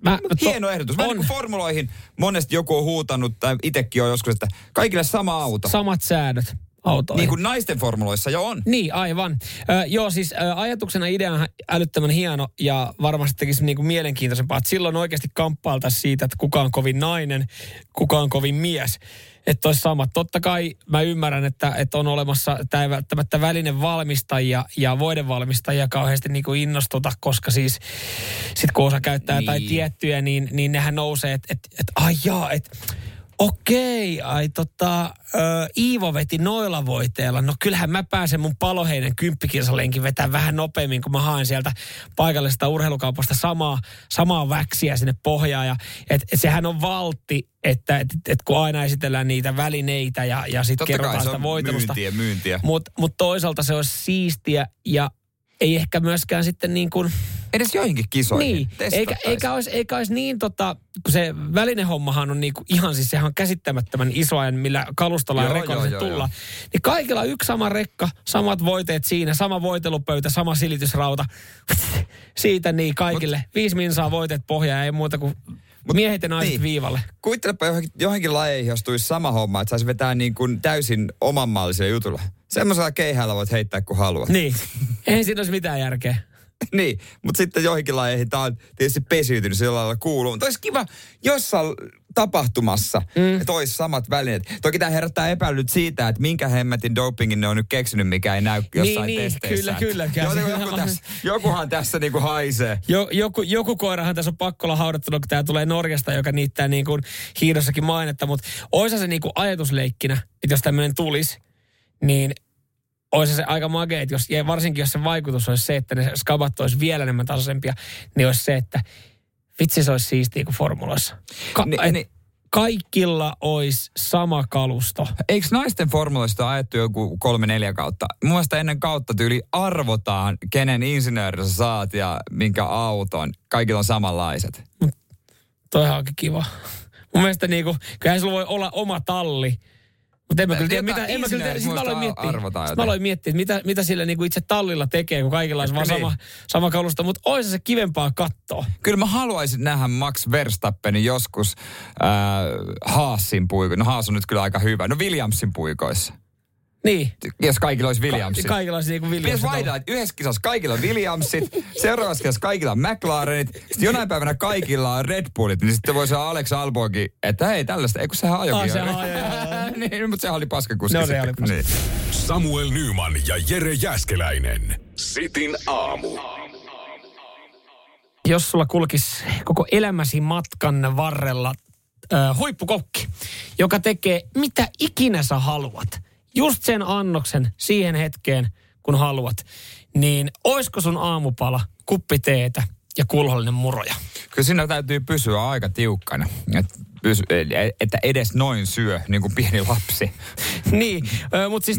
Mä, Hieno to, ehdotus. Vähän niin kuin formuloihin monesti joku on huutanut, tai itsekin on joskus, että kaikille sama auto. Samat säädöt autoihin. Niin kuin naisten formuloissa jo on. Niin, aivan. Ö, joo, siis ö, ajatuksena idea älyttömän hieno ja varmasti tekisi niin kuin mielenkiintoisempaa, että silloin oikeasti kamppailtaisiin siitä, että kuka on kovin nainen, kuka on kovin mies. Että olisi sama. Totta kai mä ymmärrän, että, että on olemassa, tämä ei välttämättä välinen valmistajia ja voiden valmistajia kauheasti niin kuin innostuta, koska siis sit kun osa käyttää niin. jotain tiettyjä, niin, niin nehän nousee, että et, et, ai jaa, että okei, ai tota, ö, Iivo veti noilla voiteilla. No kyllähän mä pääsen mun paloheinen kymppikilsalenkin vetää vähän nopeammin, kun mä haen sieltä paikallisesta urheilukaupasta samaa, samaa väksiä sinne pohjaan. Ja, et, et sehän on valtti, että et, et kun aina esitellään niitä välineitä ja, ja sitten kerrotaan sitä voitelusta. myyntiä, myyntiä. Mutta mut toisaalta se olisi siistiä ja ei ehkä myöskään sitten niin kuin... Edes joihinkin kisoihin. Niin, eikä, eikä, olisi, eikä olisi niin tota, kun se välinehommahan on niinku ihan siis sehän on käsittämättömän isoa, millä kalustolla ja rekolla se tulla. Niin kaikilla yksi sama rekka, samat voiteet siinä, sama voitelupöytä, sama silitysrauta. Siitä niin kaikille. Mut, Viisi minsaa voiteet pohjaa, ei muuta kuin Mut, miehet ja naiset niin. viivalle. Kuvittelepa johonkin, johonkin lajeihin, jos tulisi sama homma, että saisi vetää niin kuin täysin omanmallisella jutulla. Semmoisella keihällä voit heittää kuin haluat. Niin. Eihän siinä olisi mitään järkeä. niin, mutta sitten joihinkin lajeihin tämä on tietysti pesiytynyt sillä lailla kuuluu. Mutta olisi kiva jossain tapahtumassa, mm. että olisi samat välineet. Toki tämä herättää epäilyt siitä, että minkä hemmetin dopingin ne on nyt keksinyt, mikä ei näy jossain niin, niin testeissä. Niin, kyllä, kyllä. Joku, joku tässä, jokuhan tässä niinku haisee. Jo, joku, joku koirahan tässä on pakkolla haudattuna, kun tämä tulee Norjasta, joka niittää niin kuin hiidossakin mainetta. Mutta olisi se niin kuin ajatusleikkinä, että jos tämmöinen tulisi, niin olisi se aika makea, että jos, varsinkin jos se vaikutus olisi se, että ne skabat olisi vielä enemmän tasaisempia, niin olisi se, että vitsi se olisi siistiä kuin formuloissa. Ka- Ni, ni, kaikilla olisi sama kalusto. Eikö naisten formuloista ajettu joku kolme neljä kautta? Mun mielestä ennen kautta tyyli arvotaan, kenen insinööri sä saat ja minkä auton. Kaikilla on samanlaiset. Toihan onkin kiva. Mun mielestä niinku, kyllähän sulla voi olla oma talli, mutta en mä kyllä tiedä, mitä, en mä kyllä tiedä, sit mä aloin miettiä, mä aloin miettiä, että mitä, mitä sillä niinku itse tallilla tekee, kun kaikilla olisi vaan niin. sama, sama kalusta, mutta olisi se kivempaa kattoa. Kyllä mä haluaisin nähdä Max Verstappenin joskus äh, Haasin puikoissa. No Haas on nyt kyllä aika hyvä. No Williamsin puikoissa. Niin. Jos kaikilla olisi Williamsit. Ka- kaikilla olisi niin kuin Williamsit. Pitäisi vaihtaa, että yhdessä kisassa kaikilla on Williamsit, seuraavassa kisassa kaikilla on McLarenit, sitten jonain päivänä kaikilla on Red Bullit, niin sitten voisi olla Alex Albogi, että hei tällaista, ei kun sehän ajokin. Ah, sehän ajo, niin, mutta sehän oli paskakuski. No, se oli paska. Niin. Samuel Nyman ja Jere Jäskeläinen. Sitin aamu. Jos sulla kulkisi koko elämäsi matkan varrella äh, huippukokki, joka tekee mitä ikinä sä haluat – just sen annoksen siihen hetkeen, kun haluat, niin oisko sun aamupala kuppi teetä ja kulhollinen muroja? Kyllä siinä täytyy pysyä aika tiukkana. Että pysy, että edes noin syö, niin kuin pieni lapsi. niin, mutta siis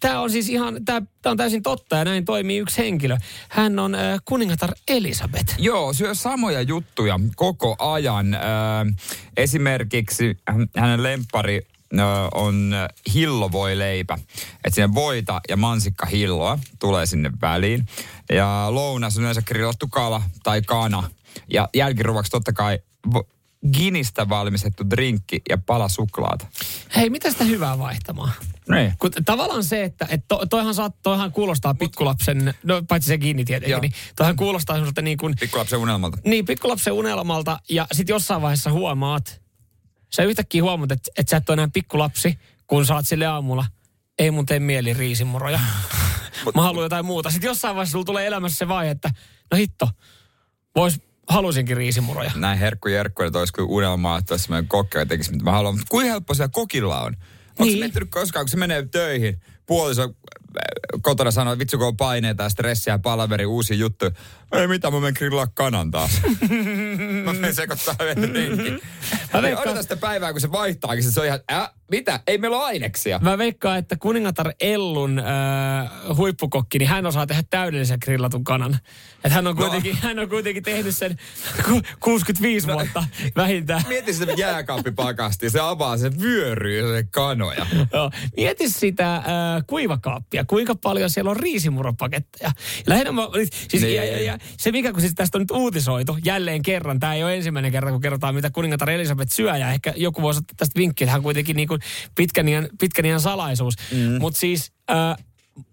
tämä on siis ihan, tämä on täysin totta ja näin toimii yksi henkilö. Hän on äh, kuningatar Elisabeth. Joo, syö samoja juttuja koko ajan. Äh, esimerkiksi hänen lempari on hillovoileipä. Että sinne voita ja mansikka hilloa tulee sinne väliin. Ja lounas on yleensä grillattu kala tai kana. Ja jälkiruoksi totta kai Ginistä valmistettu drinkki ja pala suklaata. Hei, mitä sitä hyvää vaihtamaan? Niin. Kun tavallaan se, että et to, toihan, saat, toihan kuulostaa pikkulapsen, no paitsi se Gini tietenkin, Joo. niin toihan kuulostaa niin kuin... Pikkulapsen unelmalta. Niin, pikkulapsen unelmalta ja sitten jossain vaiheessa huomaat, sä yhtäkkiä huomaat, että, että sä et ole enää pikkulapsi, kun saat sille aamulla, ei mun tee mieli riisimuroja. Mä haluan jotain muuta. Sitten jossain vaiheessa sulla tulee elämässä se vaihe, että no hitto, vois, haluaisinkin riisimuroja. Näin herkku jerkku, että olisi kyllä unelmaa, että olisi meidän kokki tekisi, mitä mä haluan. Mutta kuinka helppo siellä kokilla on? Onko niin. se miettinyt koskaan, kun se menee töihin, puoliso kotona sanoo, että vitsi kun on paineita ja stressiä ja palaveri, uusi juttu. Ei mitä, mä menen grillaa kanan taas. mä menen sekoittaa yhden rinkin. Odota sitä päivää, kun se vaihtaakin. Se on ihan, äh, mitä? Ei meillä ole aineksia. Mä veikkaan, että kuningatar Ellun äh, huippukokki, niin hän osaa tehdä täydellisen grillatun kanan. Että hän, on no. kuitenkin, hän on kuitenkin tehnyt sen 65 no, vuotta vähintään. Mieti sitä jääkaappipakasti, se avaa, se vyöryy se kanoja. Joo. Mieti sitä äh, kuivakaappia, kuinka paljon siellä on riisimuropaketteja. Lähinnä mä, siis, niin. ja, ja, ja, se mikä, kun siis tästä on nyt uutisoitu jälleen kerran, tämä ei ole ensimmäinen kerta, kun kerrotaan, mitä kuningatar Elisabeth syö, ja ehkä joku voisi ottaa tästä vinkkiä, hän kuitenkin niin kuin pitkän, iän, pitkän iän salaisuus. Mm. Mutta siis äh,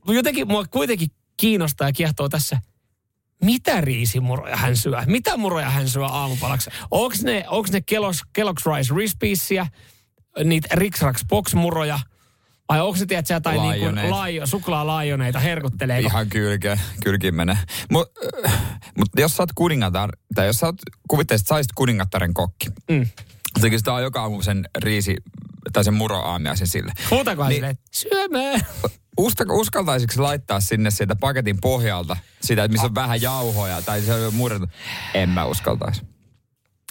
jotenkin mua kuitenkin kiinnostaa ja kiehtoo tässä, mitä riisimuroja hän syö? Mitä muroja hän syö aamupalaksi? Onko ne, onks ne Kellogg's, Kellogg's Rice Rispiesia niitä Rixrax box-muroja. Vai onko se, tiedätkö, jotain niin kuin laajo, suklaalaajoneita herkuttelee? Ihan kylkeä, kylkiin menee. Mut, äh, mut jos sä oot kuningatar, tai jos sä oot, kuvittelisit, että sä kuningattaren kokki. Mm. Sekin sitä on joka aamu sen riisi, tai sen muroaamiaisen sille. Huutakohan Niin. silleen, syömään. Usta, uskaltaisitko laittaa sinne sieltä paketin pohjalta sitä, että missä on vähän jauhoja, tai se on murrettu? En mä uskaltaisi.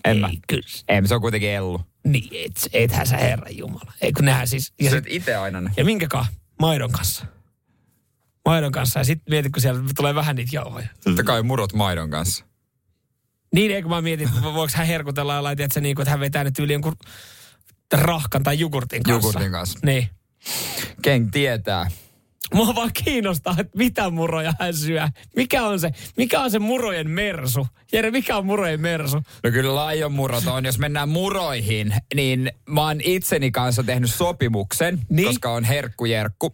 En mä. Ei, kyllä. En, se on kuitenkin ellu. Niin, et, ethän sä Herran Jumala. Eikö nehän siis... Ja, Ja sit itse aina ne. ja minkäkaan? Maidon kanssa. Maidon kanssa. Ja sitten mietit, kun siellä tulee vähän niitä jauhoja. Totta kai murot maidon kanssa. Niin, eikö mä mietin, että voiko hän herkutella jollain, tiedätkö, niin kuin, että hän vetää nyt yli jonkun rahkan tai jogurtin kanssa. Jogurtin kanssa. Niin. Ken tietää. Mua vaan kiinnostaa, että mitä muroja hän syö. Mikä on se, mikä on se murojen mersu? Jere, mikä on murojen mersu? No kyllä laajonmurot on. Jos mennään muroihin, niin mä oon itseni kanssa tehnyt sopimuksen, Niin? koska on herkkujerkku.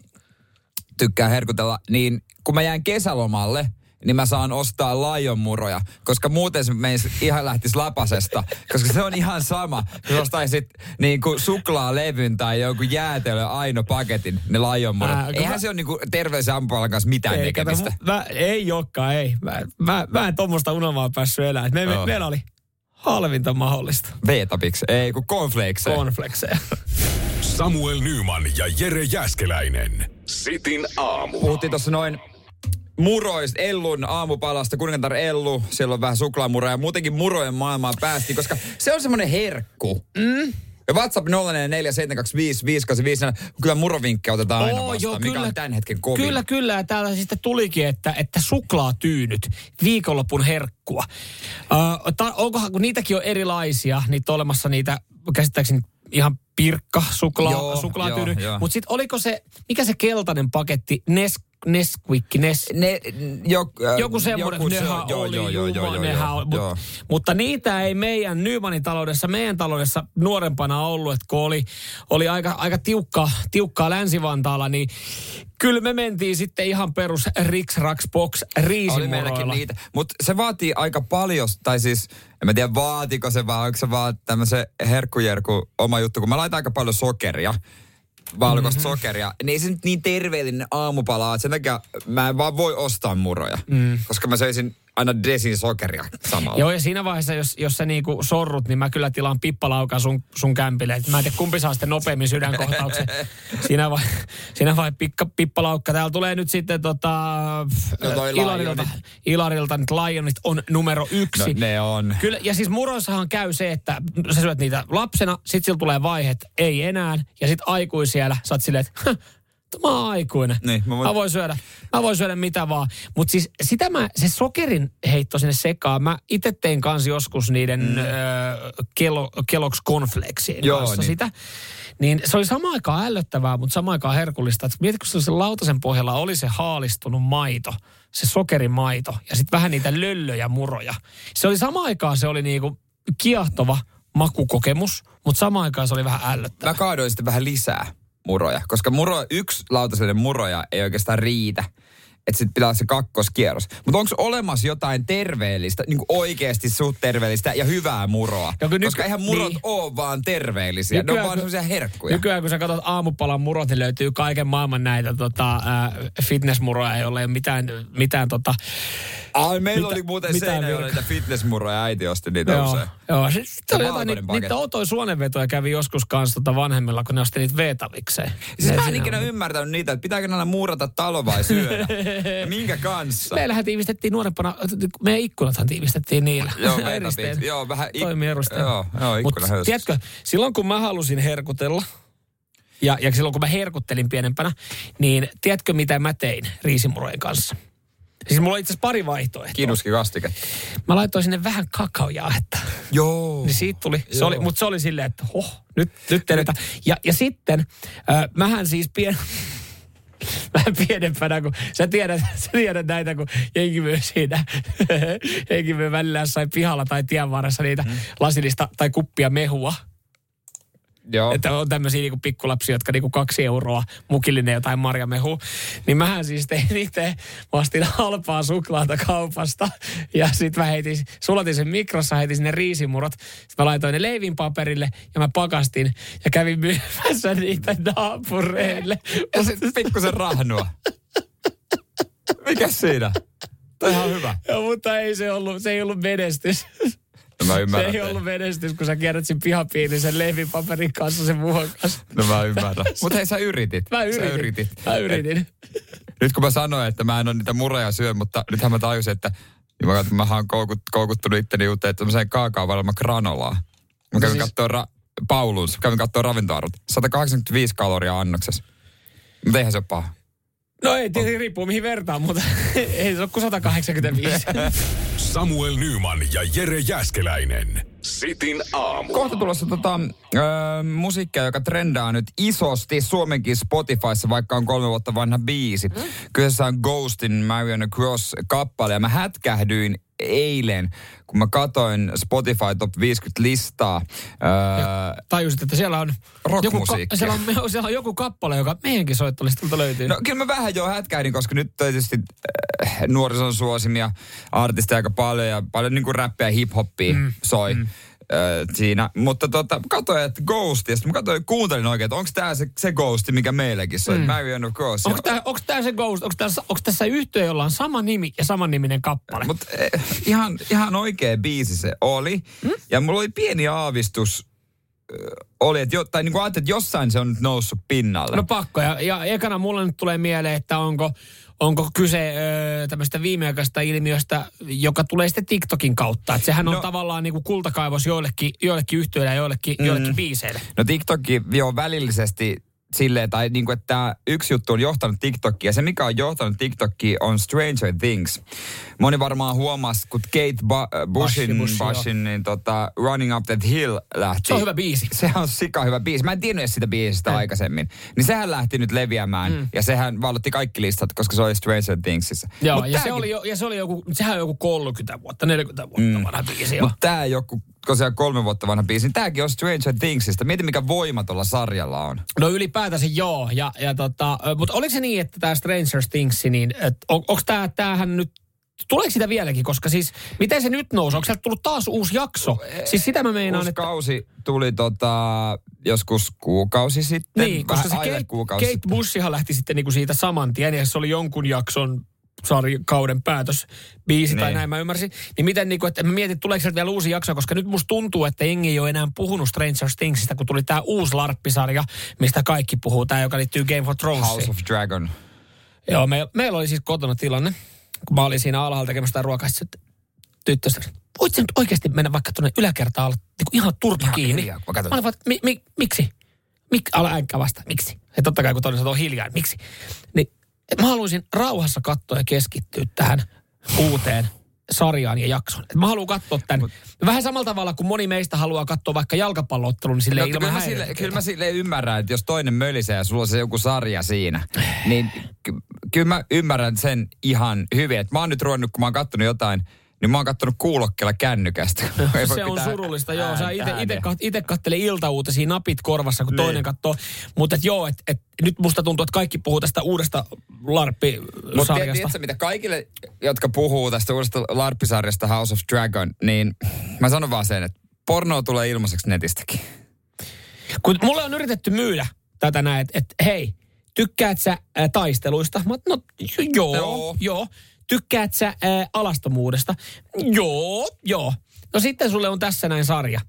Tykkää herkutella. Niin kun mä jään kesälomalle, niin mä saan ostaa laajonmuroja, koska muuten se meis ihan lähtis lapasesta, koska se on ihan sama, jos ostaisit niin kuin suklaalevyn tai joku jäätelö aino paketin, ne laajonmurot. Ää, kun Eihän mä- se ole niin kuin terveys- kanssa mitään Ei, tekemistä. mu- mä, ei jokkaan, ei. Mä, mä, mä en tuommoista unelmaa päässyt elämään. Me, me, Joo. meillä oli halvinta mahdollista. Veetapiksi, ei kun cornflakeseja. Cornflakseja. Samuel Nyman ja Jere Jäskeläinen. Sitin aamu. Puhuttiin tuossa noin muroista, Ellun aamupalasta, kuningatar Ellu, siellä on vähän suklaamuroja ja muutenkin murojen maailmaan päästiin, koska se on semmoinen herkku. Mm. Ja WhatsApp 0447255854, kyllä murovinkkejä otetaan aina vastaan, mikä on tämän hetken kovin. Kyllä, kyllä. Ja täällä sitten tulikin, että, että suklaatyynyt, viikonlopun herkkua. Uh, ta, onkohan, kun niitäkin on erilaisia, niitä on olemassa niitä, käsittääkseni ihan pirkka suklaa, Joo, suklaatyyny. joo, joo. Mutta sitten oliko se, mikä se keltainen paketti, Nes, Nesquik, Nes, Ne, jo, äh, joku semmoinen, joku se nehän joo, oli, joo, joo, joo, joo, nehän joo, oli, joo. mut, mutta niitä ei meidän Nymanin taloudessa, meidän taloudessa nuorempana ollut, että kun oli, oli aika, aika tiukka, tiukkaa Länsi-Vantaalla, niin kyllä me mentiin sitten ihan perus Rix Rax Box niitä. Mutta se vaatii aika paljon, tai siis, en mä tiedä vaatiko se vaan, onko se vaan tämmöisen herkkujerku oma juttu, kun mä laitan aika paljon sokeria, valkoista mm-hmm. sokeria, niin ei se nyt niin terveellinen aamupala, että sen takia mä en vaan voi ostaa muroja, mm. koska mä söisin aina desin sokeria samalla. Joo, ja siinä vaiheessa, jos, jos sä niinku sorrut, niin mä kyllä tilaan pippalaukan sun, sun kämpille. Et mä en tiedä, kumpi saa sitten nopeammin sydänkohtauksen. siinä vai, siinä vai pikka, pippalaukka. Täällä tulee nyt sitten tota, No toi Ilarilta. Ilarilta nyt Lionit on numero yksi. No, ne on. Kyllä, ja siis muroissahan käy se, että sä syöt niitä lapsena, sit sillä tulee vaihe, että ei enää, ja sit aikuisiellä sä oot silleen, että mä oon aikuinen. Niin, mä voin- mä voin syödä, mä voin syödä mitä vaan. Mutta siis sitä mä, se sokerin heitto sinne sekaan, mä itse tein kanssa joskus niiden mm. ö, kelo, Kellogg's Cornflakesien Joo, kanssa niin. sitä. Niin se oli samaan aikaan ällöttävää, mutta samaan aikaan herkullista. Et Mietitkö, kun se lautasen pohjalla oli se haalistunut maito, se sokerimaito ja sitten vähän niitä löllöjä muroja. Se oli samaan aikaan se oli niinku kiehtova makukokemus, mutta samaan aikaan se oli vähän ällöttävää. Mä kaadoin sitten vähän lisää muroja, koska muro, yksi lautaselle muroja ei oikeastaan riitä. Että sitten pitää olla se kakkoskierros. Mutta onko olemassa jotain terveellistä, niin oikeasti suht terveellistä ja hyvää muroa? Ja kun nyky- koska eihän murot niin. ole vaan terveellisiä, ne on vaan sellaisia herkkuja. Nykyään kun sä katsot aamupalan murot, niin löytyy kaiken maailman näitä tota, äh, fitnessmuroja, joilla ei ole mitään, mitään tota, Ai, meillä Mitä- oli muuten mitä virka- niitä fitnessmuroja, äiti osti niitä Joo, usein. joo. Sitten oli jotain, valkoinen niitä, niitä outoja suonenvetoja kävi joskus kanssa tota vanhemmilla, kun ne osti niitä veetavikseen. Siis mä en ikinä ymmärtänyt niitä, että pitääkö aina muurata talo vai syödä. Ja Minkä kanssa? Meillähän tiivistettiin nuorempana, meidän ikkunathan tiivistettiin niillä. Joo, Eristein. veetapit. Joo, vähän ik- Toimii eristein. Joo, joo, Mut ikkunahöystissä. tiedätkö, silloin kun mä halusin herkutella, ja, ja silloin kun mä herkuttelin pienempänä, niin tiedätkö mitä mä tein riisimurojen kanssa? Siis mulla oli itse asiassa pari vaihtoehtoa. Kinuski kastike. Mä laitoin sinne vähän kakaojaetta. Joo. Niin siitä tuli, se Joo. oli, mutta se oli silleen, että hoh, nyt, nyt tehdään. Ja, ja sitten, äh, mähän siis pien, vähän pienempänä, kun sä tiedät, sä tiedät näitä, kun jengi myy siinä, jengi myy välillä jossain pihalla tai tien varressa niitä mm. lasillista tai kuppia mehua. Joo. Että on tämmöisiä niinku pikkulapsia, jotka niinku kaksi euroa mukillinen jotain marjamehu. Niin mähän siis tein itse vastin halpaa suklaata kaupasta. Ja sit mä heitin, sulatin sen mikrossa, heitin sinne riisimurot. Sitten mä laitoin ne leivinpaperille ja mä pakastin ja kävin myymässä niitä naapureille. Ja sitten pikkusen rahnua. Mikäs siinä? Toi ihan hyvä. Ja, mutta ei se ollut, se ei ollut menestys. No mä Se ymmärrän. ei ollut menestys, kun sä kierrät sen pihapiirin sen leivinpaperin kanssa sen kanssa. No mä ymmärrän. Mutta hei, sä yritit. Mä yritin. Sä yritit. Mä yritin. Nyt kun mä sanoin, että mä en ole niitä mureja syö, mutta nythän mä tajusin, että niin mä, mä oon koukut, koukuttunut itteni uuteen tämmöiseen kaakaovalma granolaa. Mä kävin siis- siis... kattoo ra- Paulus, kävin kattoo ravintoarvot. 185 kaloria annoksessa. Mutta eihän se ole paha. No ei, tietysti riippuu mihin vertaan, mutta ei se ole kuin 185. Samuel Nyman ja Jere Jäskeläinen. Sitin aamu. Kohta tulossa tota, ö, musiikkia, joka trendaa nyt isosti Suomenkin Spotifyssa, vaikka on kolme vuotta vanha biisi. Mm. Kyseessä on Ghostin Marion Cross kappale ja mä hätkähdyin eilen, kun mä katoin Spotify Top 50 listaa. Öö, Tajusit, että siellä on, joku, Rockmusiikkia. siellä, on, siellä on joku kappale, joka meidänkin soittolistalta löytyy. No kyllä mä vähän jo hätkähdin, koska nyt tietysti äh, nuorison suosimia artisteja aika paljon ja paljon niin kuin räppiä ja hip-hoppia mm. soi. Mm. Siinä. Mutta tota, katsoin, että Ghost, ja sitten mä katsoin, kuuntelin oikein, että onko tämä se, se Ghost, mikä meillekin soi, mm. Marion of Cross. Onko tämä, onko tämä se Ghost? Onko tässä, onko tässä yhtiö, jolla on sama nimi ja saman niminen kappale? Mutta eh, ihan, ihan oikea biisi se oli. Mm? Ja mulla oli pieni aavistus, oli, että, jo, tai niin kuin ajattelin, että jossain se on nyt noussut pinnalle. No pakko. Ja, ja ekana mulle nyt tulee mieleen, että onko, onko kyse ö, tämmöistä viimeaikaista ilmiöstä, joka tulee sitten TikTokin kautta. Että sehän on No. tavallaan niin kuin kultakaivos joillekin, joillekin yhtiöille ja joillekin, mm. joillekin biiseille. No TikTok jo välillisesti silleen, tai niin kuin, että tää yksi juttu on johtanut TikTokia. Se, mikä on johtanut TikTokia, on Stranger Things. Moni varmaan huomasi, kun Kate ba- äh, Bushin, Bush. Bushin niin tota, Running Up That Hill lähti. Se on hyvä biisi. Se on sika hyvä biisi. Mä en tiennyt edes sitä biisistä En. aikaisemmin. Niin sehän lähti nyt leviämään. Mm. Ja sehän vallotti kaikki listat, koska se oli Stranger Thingsissa. Joo, Mut ja, se tääkin- oli, jo, ja se oli joku, sehän on joku 30 vuotta, 40 vuotta mm. vanha biisi. Mutta tämä joku, on kolme vuotta vanha biisi, niin tämäkin on Stranger Thingsista. Mieti, mikä voima tuolla sarjalla on. No ylipäätänsä joo, ja, ja tota, mutta oliko se niin, että tämä Stranger Things, niin et, on, onko tämä, tämähän nyt, tuleeko sitä vieläkin, koska siis, miten se nyt nousi, onko sieltä tullut taas uusi jakso? Siis sitä mä meinaan, Uusi että... kausi tuli tota, joskus kuukausi sitten. Niin, koska se Kate, kuukausi Kate. Bushihan lähti sitten niinku siitä saman tien, ja se oli jonkun jakson sarjakauden päätös biisi tai Niin. näin mä ymmärsin. Niin miten niinku, että mä mietin, että tuleeko sieltä vielä uusi jakso, koska nyt musta tuntuu, että jengi ei ole enää puhunut Stranger Thingsista, kun tuli tämä uusi larppisarja, mistä kaikki puhuu, tämä joka liittyy Game of Thronesiin. House of Dragon. Joo, me, meillä oli siis kotona tilanne, kun mä olin siinä alhaalla tekemässä sitä ruokaa, sitten tyttöstä, voit sä nyt oikeasti mennä vaikka tuonne yläkertaan alla, niin ihan turpa Ihan kiinni. hiljaa, mä olin vaan, mi, mi, miksi? Mik, ala änkää vasta, miksi? Ja totta kai kun toinen sanoo hiljaa, miksi? Niin mä haluaisin rauhassa katsoa ja keskittyä tähän uuteen sarjaan ja jaksoon. Et mä haluan katsoa tämän. Vähän samalla tavalla kuin moni meistä haluaa katsoa vaikka jalkapalloottelun niin sille No, ilman kyllä, mä sille, kyllä mä sille ymmärrän, että jos toinen mölisee ja sulla on se joku sarja siinä, niin ky, kyllä mä ymmärrän sen ihan hyvin. Et mä oon nyt ruvennut, kun mä oon kattonut jotain, niin mä oon kattonut kuulokkeella kännykästä. Ei voi Se on surullista, joo. Sä ite, ääntää ite, ääniä. kat, kattele iltauutisia napit korvassa, kun Niin. toinen katsoo. Mutta et joo, että et, nyt musta tuntuu, että kaikki puhuu tästä uudesta Mutta larppisarjasta. tiedätkö mitä, kaikille, jotka puhuu tästä uudesta larppisarjasta House of Dragon, niin mä sanon vaan sen, että porno tulee ilmaiseksi netistäkin. Kun mulle on yritetty myydä tätä näin, että et, hei, tykkäät sä ää, taisteluista? Mä, no joo, Joo. joo. Tykkäät sä ää, alastomuudesta? Joo, joo. No sitten sulle on tässä näin sarja.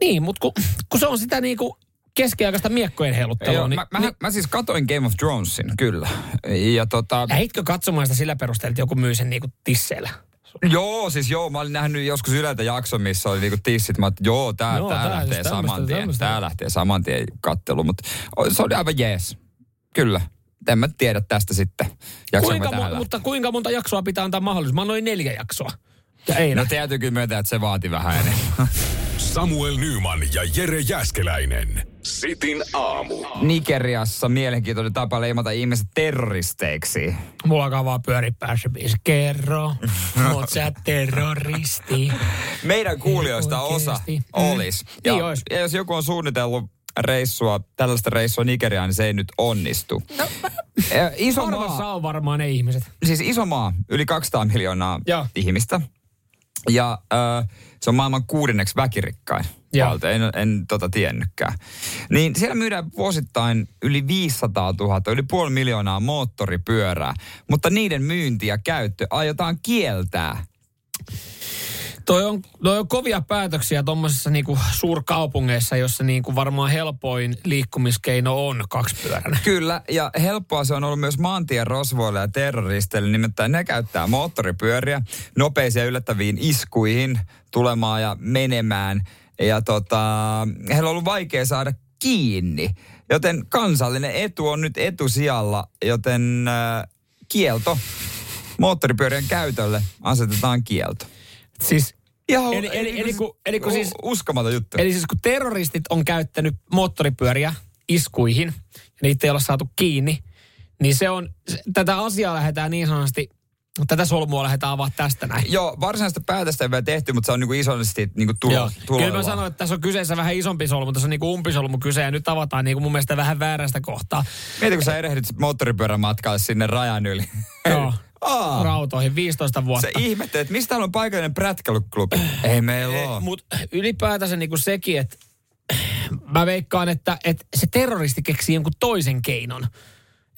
Niin, mutta kun, kun se on sitä niinku keskiaikaista miekkojen heiluttelua, Joo, niin, mä, mä, niin mä, siis katoin Game of Thronesin, kyllä. Ja tota, lähitkö katsomaan sitä sillä perusteella, että joku myy sen niinku tisseillä? Joo, siis joo, mä olin nähnyt joskus Yleltä jakson, missä oli niinku tissit. Mä että joo, tää, Joo, tää, tää- lähtee tämmöstä- saman tien. Tää lähtee saman tien kattelu, mutta se oli aivan jees. Kyllä. En mä tiedä tästä sitten. Kuinka, mo- mutta kuinka monta jaksoa pitää antaa mahdollisuus? Mä annoin neljä jaksoa. Ja ei No täytyy kyllä myöntää, että se vaati vähän enemmän. Samuel Nyman ja Jere Jäskeläinen. Sitin aamu. Nigeriassa mielenkiintoinen tapa leimata ihmiset terroristeiksi. Mulla alkaa vaan pyöri päässä biisi. Kerro, oot sä terroristi. Meidän kuulijoista osa Mm. olisi. Ja, Niin ja jos joku on suunnitellut reissua, tällaista reissua Nigeriaan, niin se ei nyt onnistu. No, iso maa, on varmaan ne ihmiset. siis iso maa, yli 200 miljoonaa Joo. ihmistä. Ja äh, se on maailman kuudenneksi väkirikkain valtio, en, en tota tiennytkään. Niin siellä myydään vuosittain yli 500 000, yli puoli miljoonaa moottoripyörää, mutta niiden myynti ja käyttö aiotaan kieltää. Toi on, toi on kovia päätöksiä tuommoisissa niinku suurkaupungeissa, jossa niinku varmaan helpoin liikkumiskeino on kaksipyöräinen. Kyllä, ja helppoa se on ollut myös maantien rosvoille ja terroristeille, nimittäin ne käyttää moottoripyöriä nopeisiin ja yllättäviin iskuihin tulemaan ja menemään. Ja tota, heillä on ollut vaikea saada kiinni, joten kansallinen etu on nyt etusijalla, joten äh, kielto moottoripyörien käytölle asetetaan kielto. Siis, Ihan, Eli- eli- eli kun- eli kun siis- Uskomaton juttu. eli siis kun terroristit on käyttänyt moottoripyöriä iskuihin, ja niitä ei ole saatu kiinni, niin se on, tätä asiaa lähdetään niin sanotusti, tätä solmua lähdetään avaamaan tästä näin. Joo, varsinaista päätöstä ei vielä tehty, mutta se on niinku isosti niinku tulo, Joo. tuloillaan. Kyllä mä sanoin, että tässä on kyseessä vähän isompi solmu, tässä on niinku umpisolmu kyse ja nyt avataan niinku mun mielestä vähän väärästä kohtaa. Mieti, kun sä erehdit moottoripyörän matkalle sinne rajan yli. Joo. Aa, Rautoihin 15 vuotta. se ihmettelee, että mistä on paikallinen prätkäilyklubi. Ei meillä ole. Mutta ylipäätänsä niinku sekin, että mä veikkaan, että, että se terroristi keksii jonkun toisen keinon.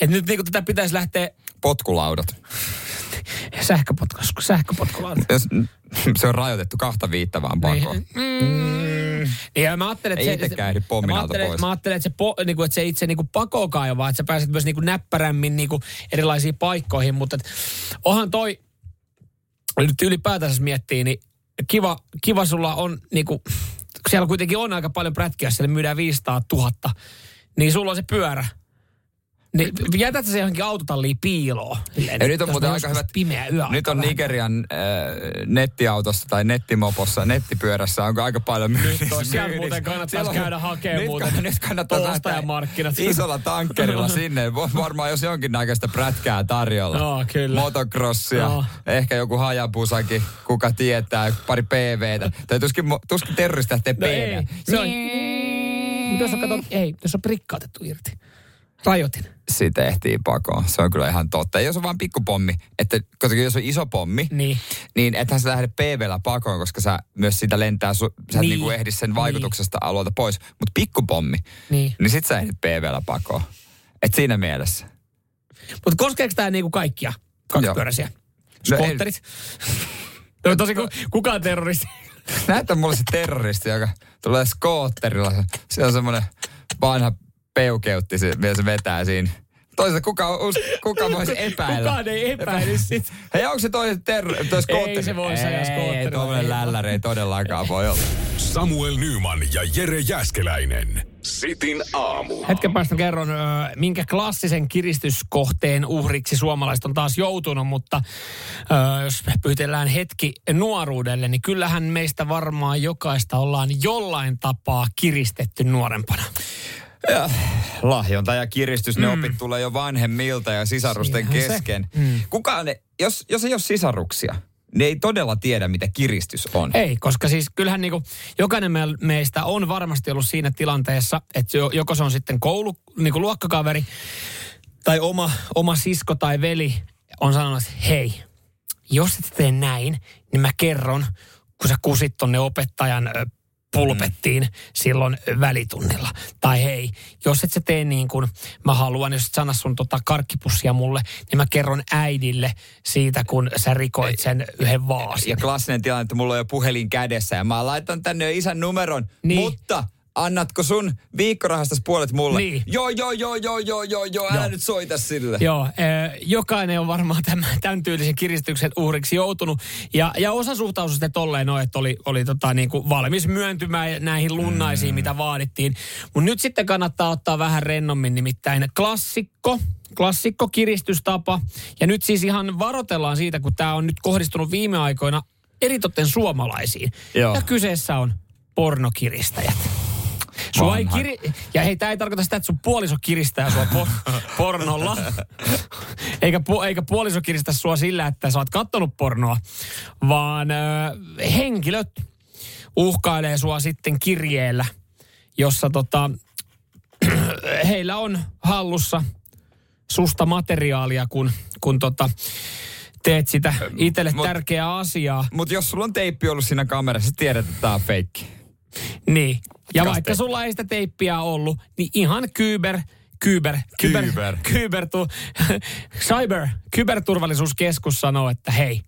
Että nyt niinku tätä pitäisi lähteä Potkulaudat. sähköpotku, sähköpotkulaan. Se on rajoitettu kahta viittä vaan pakoon. Mm. Ja mä ajattelen, että Ei se, itsekään ehdi mä ajattelen, pois. mä ajattelen, että se, po, niinku, että se itse niinku pakokaan jo, vaan että sä pääset myös niinku näppärämmin niinku erilaisiin paikkoihin. Mutta et, onhan toi, nyt ylipäätänsä jos miettii, niin kiva, kiva sulla on niinku, siellä kuitenkin on aika paljon prätkiä, siellä myydään 500 000, niin sulla on se pyörä. Niin jätät se johonkin autotalliin piiloon. Silleen, Ja nyt on muuten aika hyvät... Pimeä yö Nyt on Nigerian äh, nettiautossa tai nettimopossa, nettipyörässä on aika paljon myynnissä. Nyt on, siellä muuten kannattaisi Siellä on- käydä hakemaan nyt, muuten kann- Nyt kannattaa ostajamarkkinat. isolla tankkerilla sinne. Varmaan jos jonkinnäköistä prätkää tarjolla. Joo, kyllä. Motocrossia, Joo. ehkä joku hajapusakin, kuka tietää, pari PVtä. Tai tuskin, tuskin terroristi lähtee No ei, PV. se on... Mutta jos on, kato, ei, jos on prikka otettu irti. Rajoitin. Siitä ehtii pakoon. Se on kyllä ihan totta. Ja jos on vain pikkupommi, että koska jos on iso pommi, Niin. niin ethän sä lähde PVllä pakoon, koska sä myös sitä lentää, su, sä niin. Niin. niinku ehdi sen vaikutuksesta niin. alueelta pois. Mutta pikkupommi, Niin. niin sit sä ehdit PVllä pakoon. Et siinä mielessä. Mutta koskeeko tämä niinku kaikkia kaksipyöräisiä? No Skootterit? No tosi ku, kukaan terroristi. Näytä mulle se terroristi, joka tulee skootterilla. Se on semmoinen vanha peukeutti, se, vielä se vetää siinä. Toisaalta kuka, us, kuka voisi epäillä? Kukaan ei epäile sit. Hei, onko se toinen ter- toi skootteri? se voisi ajaa Ei, tuommoinen lälläri ei todellakaan voi olla. Samuel Nyman ja Jere Jäskeläinen. Sitin aamu. Hetken päästä kerron, minkä klassisen kiristyskohteen uhriksi suomalaiset on taas joutunut, mutta jos me pyytellään hetki nuoruudelle, niin kyllähän meistä varmaan jokaista ollaan jollain tapaa kiristetty nuorempana. Ja, lahjonta ja kiristys, ne opit tulee jo vanhemmilta ja sisarusten Siinähän se. kesken. Kukaan, ne, jos, jos ei ole sisaruksia, ne ei todella tiedä, mitä kiristys on. Ei, koska siis kyllähän niinku, jokainen me- meistä on varmasti ollut siinä tilanteessa, että jo- joko se on sitten koulu, niinku luokkakaveri tai oma, oma sisko tai veli on sanonut, että hei, jos et tee näin, niin mä kerron, kun sä kusit tonne opettajan pulpettiin silloin välitunnilla. Tai hei, jos et sä tee niin kuin mä haluan, jos et sana sun tota karkkipussia mulle, niin mä kerron äidille siitä, kun sä rikoit sen yhden vaasin. Ja klassinen tilanne, että mulla on jo puhelin kädessä ja mä laitan tänne jo isän numeron, Niin. mutta annatko sun viikkorahastas puolet mulle? Niin. Joo, joo, joo, joo, joo, joo, joo, älä Joo. nyt soita sille. Joo, eh, jokainen on varmaan tämän, tämän tyylisen kiristyksen uhriksi joutunut. Ja, ja osa suhtautui sitten tolleen no, että oli, oli tota, niin kuin valmis myöntymään näihin lunnaisiin, mm. mitä vaadittiin. Mutta nyt sitten kannattaa ottaa vähän rennommin, nimittäin klassikko, klassikko kiristystapa. Ja nyt siis ihan varoitellaan siitä, kun tämä on nyt kohdistunut viime aikoina eritoten suomalaisiin. Joo. Ja kyseessä on pornokiristäjät. Sua ei kiri... Ja hei, tämä ei tarkoita sitä, että sun puoliso kiristää sua por- pornolla. eikä, pu- eikä puoliso kiristä sua sillä, että sä oot kattonut pornoa. Vaan ö, henkilöt uhkailee sua sitten kirjeellä, jossa tota, heillä on hallussa susta materiaalia, kun, kun tota, teet sitä itselle mut- tärkeää asiaa. Mutta jos sulla on teippi ollut siinä kamerassa, tiedät, että tää on feikki. Niin. Ja Kas vaikka teippi. sulla ei sitä teippiä ollut, niin ihan kyber, kyber, kyber, Kyber. kyber, tu, cyber, kyberturvallisuuskeskus sanoo, että hei,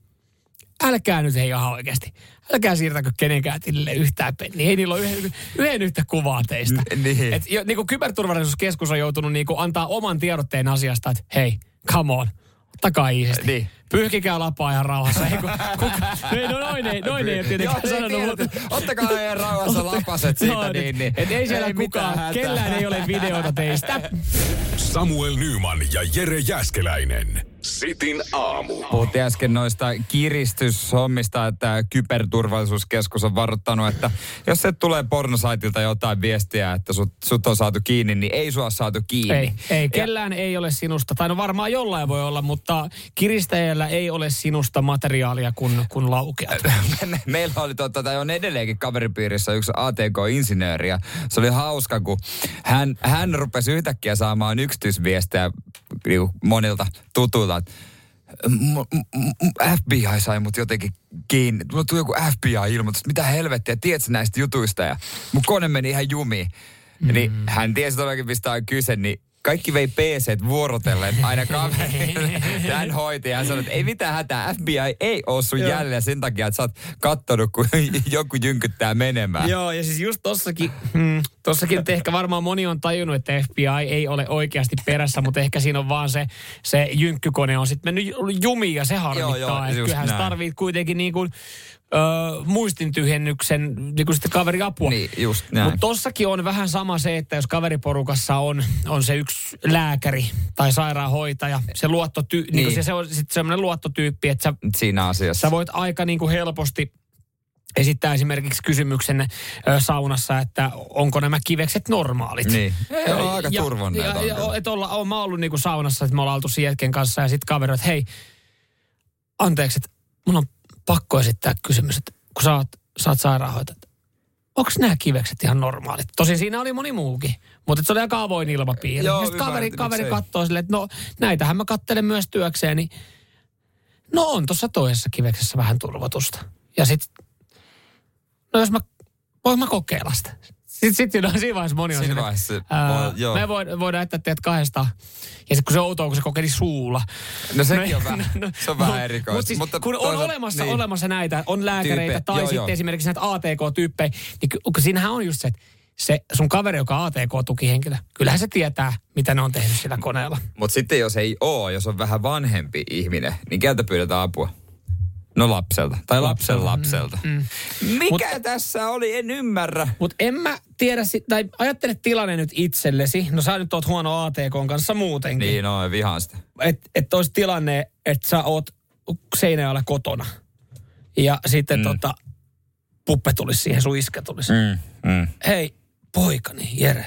älkää nyt hei ihan oikeasti. Älkää siirtäkö kenenkään tilille yhtään penniä. Ei niillä ole yhden, yhden yhtä kuvaa teistä. N- niin. Et jo, niin kuin kyberturvallisuuskeskus on joutunut niin kuin antaa oman tiedotteen asiasta, että hei, come on, ottakaa iisisti. Niin. Pyyhkikää lapaa ihan rauhassa. Ei, kun, kuka, ei, no noin ei, noin ei tietenkään Joo, sanonut, niin, mutta... Ottakaa heidän rauhassa lapaset siitä, Joo, niin, niin. Et ei siellä Ei mitään kukaan, hätää. kellään ei ole videota teistä. Samuel Nyman ja Jere Jäskeläinen. Sitin aamu. Puhuttiin äsken noista kiristyshommista, että kyberturvallisuuskeskus on varoittanut, että jos se tulee pornosaitilta jotain viestiä, että sut, sut on saatu kiinni, niin ei sua saatu kiinni. Ei, ei, kellään ei ole sinusta, tai no varmaan jollain voi olla, mutta kiristäjällä ei ole sinusta materiaalia, kun, kun laukeat. Me- Meillä oli totta, tai on edelleenkin kaveripiirissä yksi ATK-insinööri ja se oli hauska, kun hän, hän rupesi yhtäkkiä saamaan yksityisviestejä niin monilta tutuilta. FBI sai mut jotenkin kiinni. Mulla tuli joku FBI-ilmoitus, mitä helvettiä, tiedätkö näistä jutuista? Ja mun kone meni ihan jumiin. Mm. Niin hän tiesi todellakin, mistä on kyse, niin kaikki vei PC vuorotellen aina kaverille. Hän hoiti ja sanoi, että ei mitään hätää, FBI ei ole sun Joo. jäljellä sen takia, että sä oot kattonut, kun joku jynkyttää menemään. Joo, ja siis just tossakin, mm, tossakin nyt ehkä varmaan moni on tajunnut, että FBI ei ole oikeasti perässä, mutta ehkä siinä on vaan se, se jynkkykone on sitten mennyt jumiin ja se harmittaa. Joo, joo, kyllähän sä näin. tarvit kuitenkin niin kuin, ö, muistintyhjennyksen niin kuin sitten kaveriapua. Niin, just näin. Mutta tossakin on vähän sama se, että jos kaveriporukassa on, on se yksi lääkäri tai sairaanhoitaja, se, luottoty, niin. Niin Niin. se, se on sitten semmoinen luottotyyppi, että sä Siinä asiassa. Sä voit aika niin kuin helposti esittää esimerkiksi kysymyksen ö, saunassa, että onko nämä kivekset normaalit. Niin. Ei, on aika ja, turvonneita. ja, ja, et olla, on, mä oon ollut niin kuin saunassa, että me ollaan oltu jätken kanssa ja sitten kaveri, että hei, anteeksi, että mun on pakko esittää kysymys, että kun sä oot, sä oot sairaanhoitaja, onko nämä kivekset ihan normaalit? Tosin siinä oli moni muukin, mutta se oli aika avoin ilmapiiri. Joo, ja sitten kaveri, kaveri katsoo silleen, että no näitähän mä kattelen myös työkseen, niin no on tuossa toisessa kiveksessä vähän turvotusta. Ja sitten, no jos mä, voin mä kokeilla sitä. Sitten sit, siinä siinä vaiheessa moni on Siinä vaiheessa, ää, joo. me voidaan, voidaan jättää teidät kahdesta. Ja sitten kun se on outoa, kun se kokeili suulla. No sekin on vähän, se on vähän erikoista. Mutta siis, Mutta kun on olemassa, niin. olemassa näitä, on lääkäreitä Tyyppejä, tai joo, sitten joo. esimerkiksi näitä ATK-tyyppejä, niin kun siinähän on just se, että se sun kaveri, joka on ATK-tukihenkilö, kyllähän se tietää, mitä ne on tehnyt sillä koneella. Mutta sitten jos ei oo, jos on vähän vanhempi ihminen, niin keltä pyydetään apua? No lapselta. Tai lapsen lapselta. Mm, Mikä Mut- tässä oli? En ymmärrä. Mutta en mä tiedä, tai ajattele tilanne nyt itsellesi. No sä nyt oot huono ATK kanssa muutenkin. Niin, no, vihaan sitä. Että et olisi tilanne, että sä oot Seinäjoella kotona. Ja sitten mm. tota, puppe tulisi siihen, sun iskä tulisi. Mm. Mm, mm. Hei, poikani Jere.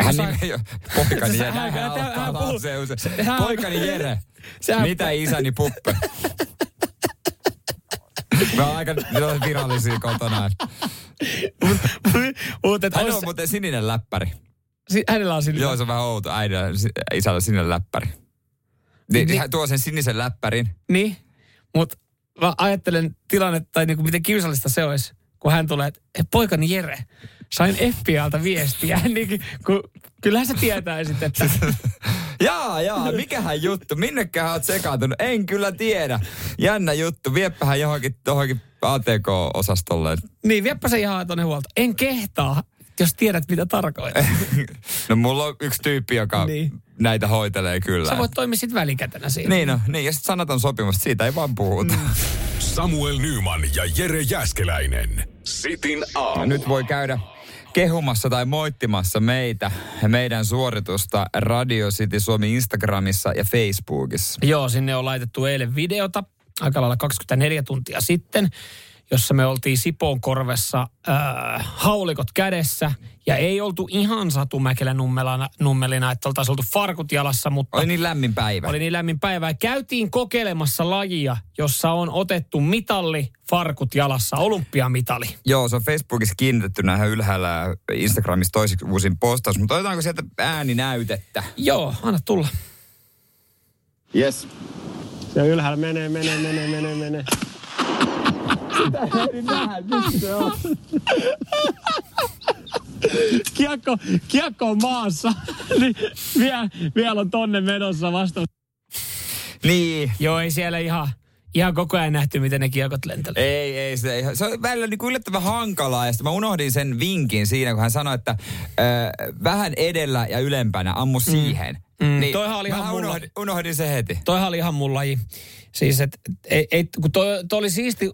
Hän sain- nimi, poikani Jere. hän- Hän hän- hän hän- Poikani Jere. Sehän- Mitä isäni puppe? Mä oon aika virallisia kotona. Mutta Hän on muuten sininen läppäri. si- hänellä on sillä. Joo, se on vähän outo. Äidillä, isällä sininen läppäri. Niin, Niin. hän tuo sen sinisen läppärin. Niin, mutta mä ajattelen tilannetta, tai niinku miten kiusallista se olisi, kun hän tulee, että "Hei, poikani Jere, sain FBIlta viestiä. niin, kun, kyllähän se tietää sitten, että Jaa, jaa, mikähän juttu? Minnekähän oot sekaantunut? En kyllä tiedä. Jännä juttu. Vieppähän johonkin, johonkin ATK-osastolle. niin vieppä se ihan tuonne huolta. En kehtaa, jos tiedät mitä tarkoittaa. No mulla on yksi tyyppi, joka Niin. näitä hoitelee kyllä. Sä voit toimia sitten välikätenä siinä. Niin no, niin ja sitten sanaton sopimus, siitä ei vaan puhuta. Mm. Samuel Nyman ja Jere Jäskeläinen. Sitin aamu. Nyt voi käydä kehumassa tai moittimassa meitä ja meidän suoritusta Radio City Suomi Instagramissa ja Facebookissa. Joo, sinne on laitettu eilen videota aika lailla 24 tuntia sitten. Jossa me oltiin Sipoon korvessa äh, haulikot kädessä. Ja ei oltu ihan Satumäkelä nummelana, nummelina, että oltaisiin oltu farkut jalassa, mutta... Oli niin lämmin päivä. Oli niin lämmin päivä. Ja käytiin kokeilemassa lajia, jossa on otettu mitalli, farkut jalassa, olympiamitali. Joo, se on Facebookissa kiinnitetty näihin ylhäällä ja Instagramissa toisiksi uusin postaus, mutta otetaanko sieltä ääninäytettä? Joo, anna tulla. Yes. Se ylhäällä menee, menee, menee, menee, menee. Kiekko, kiekko on maassa, niin vielä, vielä on tonne menossa vasta. Niin. Joo, ei siellä ihan, ihan koko ajan nähty, miten ne kiekot lentelee. Ei, ei se, ei- se on välillä niin kuin yllättävän hankalaa. Ja sitten mä unohdin sen vinkin siinä, kun hän sanoi, että ö, vähän edellä ja ylempänä ammu siihen. Mm, toihan oli ihan mulla- unohdin, unohdin se heti. Toihan oli ihan mun laji. Siis, et, ei, ei, kun toi, toi oli siisti,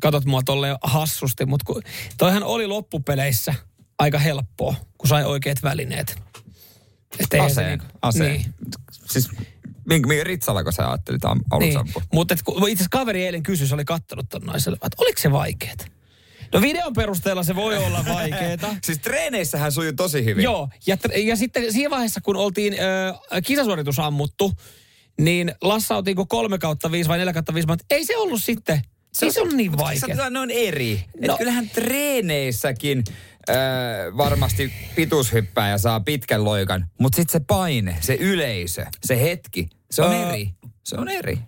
katot mua tolle hassusti, mutta kun, toihan oli loppupeleissä aika helppoa, kun sai oikeat välineet. Et eihän se Aseen. niinku- aseen. Niin. Siis minkä, minkä Ritsalla, sä ajattelit am- Niin. Mutta itse asiassa kaveri eilen kysyi, se oli kattonut ton naiselle, että oliko se vaikeet? No videon perusteella se voi olla vaikeeta. Siis treeneissähän sujuu tosi hyvin. Joo, ja, ja sitten siinä vaiheessa, kun oltiin ö, kisasuoritus ammuttu, niin lassautinko kolme kautta viisi vai neljä kautta viisi, mutta ei se ollut sitten, se, se ollut niin Se vaikea. on eri. No. Et kyllähän treeneissäkin äh, varmasti pituushyppääjä saa pitkän loikan, mutta sitten se paine, se yleisö, se hetki, se on Öö, eri. Se on eri.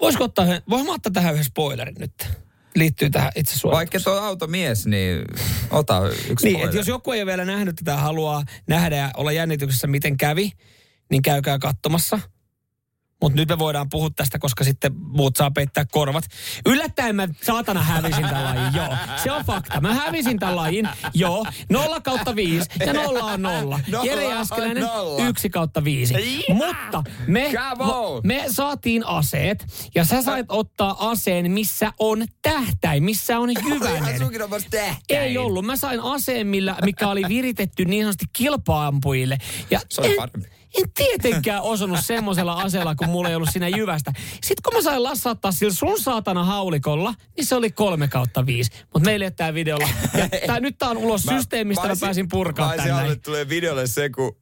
Voisiko ottaa, voin ottaa tähän yhden spoilerin nyt? Liittyy tähän itse Vaikka suoritukseen. tuo automies, niin ota yksi Niin, että jos joku ei ole vielä nähnyt tätä, haluaa nähdä ja olla jännityksessä, miten kävi, niin käykää katsomassa. Mutta nyt me voidaan puhua tästä, koska sitten muut saa peittää korvat. Yllättäen mä saatana hävisin tämän lajin, joo. Se on fakta. Mä hävisin tämän lajin, joo. Nolla kautta viisi ja nolla on nolla. Jere nolla. yksi kautta viisi. Mutta me, me saatiin aseet ja sä sait ottaa aseen, missä on tähtäin, missä on jyvänen. Ei ollut. Mä sain aseen, millä, mikä oli viritetty niin sanotusti kilpaampujille. Ja Se oli en, parempi. En tietenkään osunut semmoisella aseella, kun mulla ei ollut siinä jyvästä. Sitten kun mä sain lassauttaa sillä sun saatana haulikolla, niin se oli kolme kautta viisi. Mutta meillä ei ole tää videolla. Ja tää, nyt tää on ulos systeemistä, mä, pääsin Mä olisin tän näin. halunnut, että tulee videolle se, kun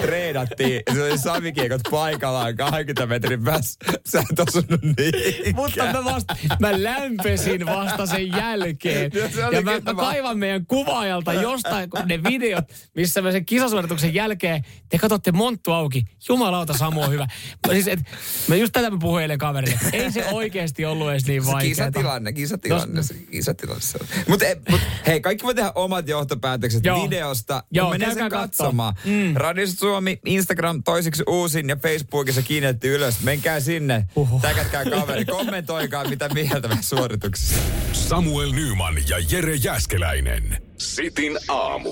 treenattiin. Se oli savikiekot paikallaan 20 metrin päässä. Sä et osunut niin. Mutta mä, vasta, mä lämpesin vasta sen jälkeen. Oli Ja mä, mä va- kaivan meidän kuvaajalta jostain ne videot, missä me sen kisasuorituksen jälkeen, te katsotte monttu auki. Jumalauta, Samu on hyvä. Mä, siis, et, mä just tätä mä puhuin eilen kaverille. Ei se oikeasti ollut edes niin vaikeaa. kisatilanne, kisatilanne, No, se kisatilanne. se on. Mut, e, mut hei, kaikki voi tehdä omat johtopäätökset Joo. videosta. Joo, kun menee sen katsomaan. Mm. Radiosta Suomi, Instagram toisiksi uusin ja Facebookissa kiinnitetty ylös. Menkää sinne, Uhuh. täkätkää kaveri, kommentoikaa mitä mieltä meidän suorituksessa. Samuel Nyman ja Jere Jäskeläinen. Sitin aamu.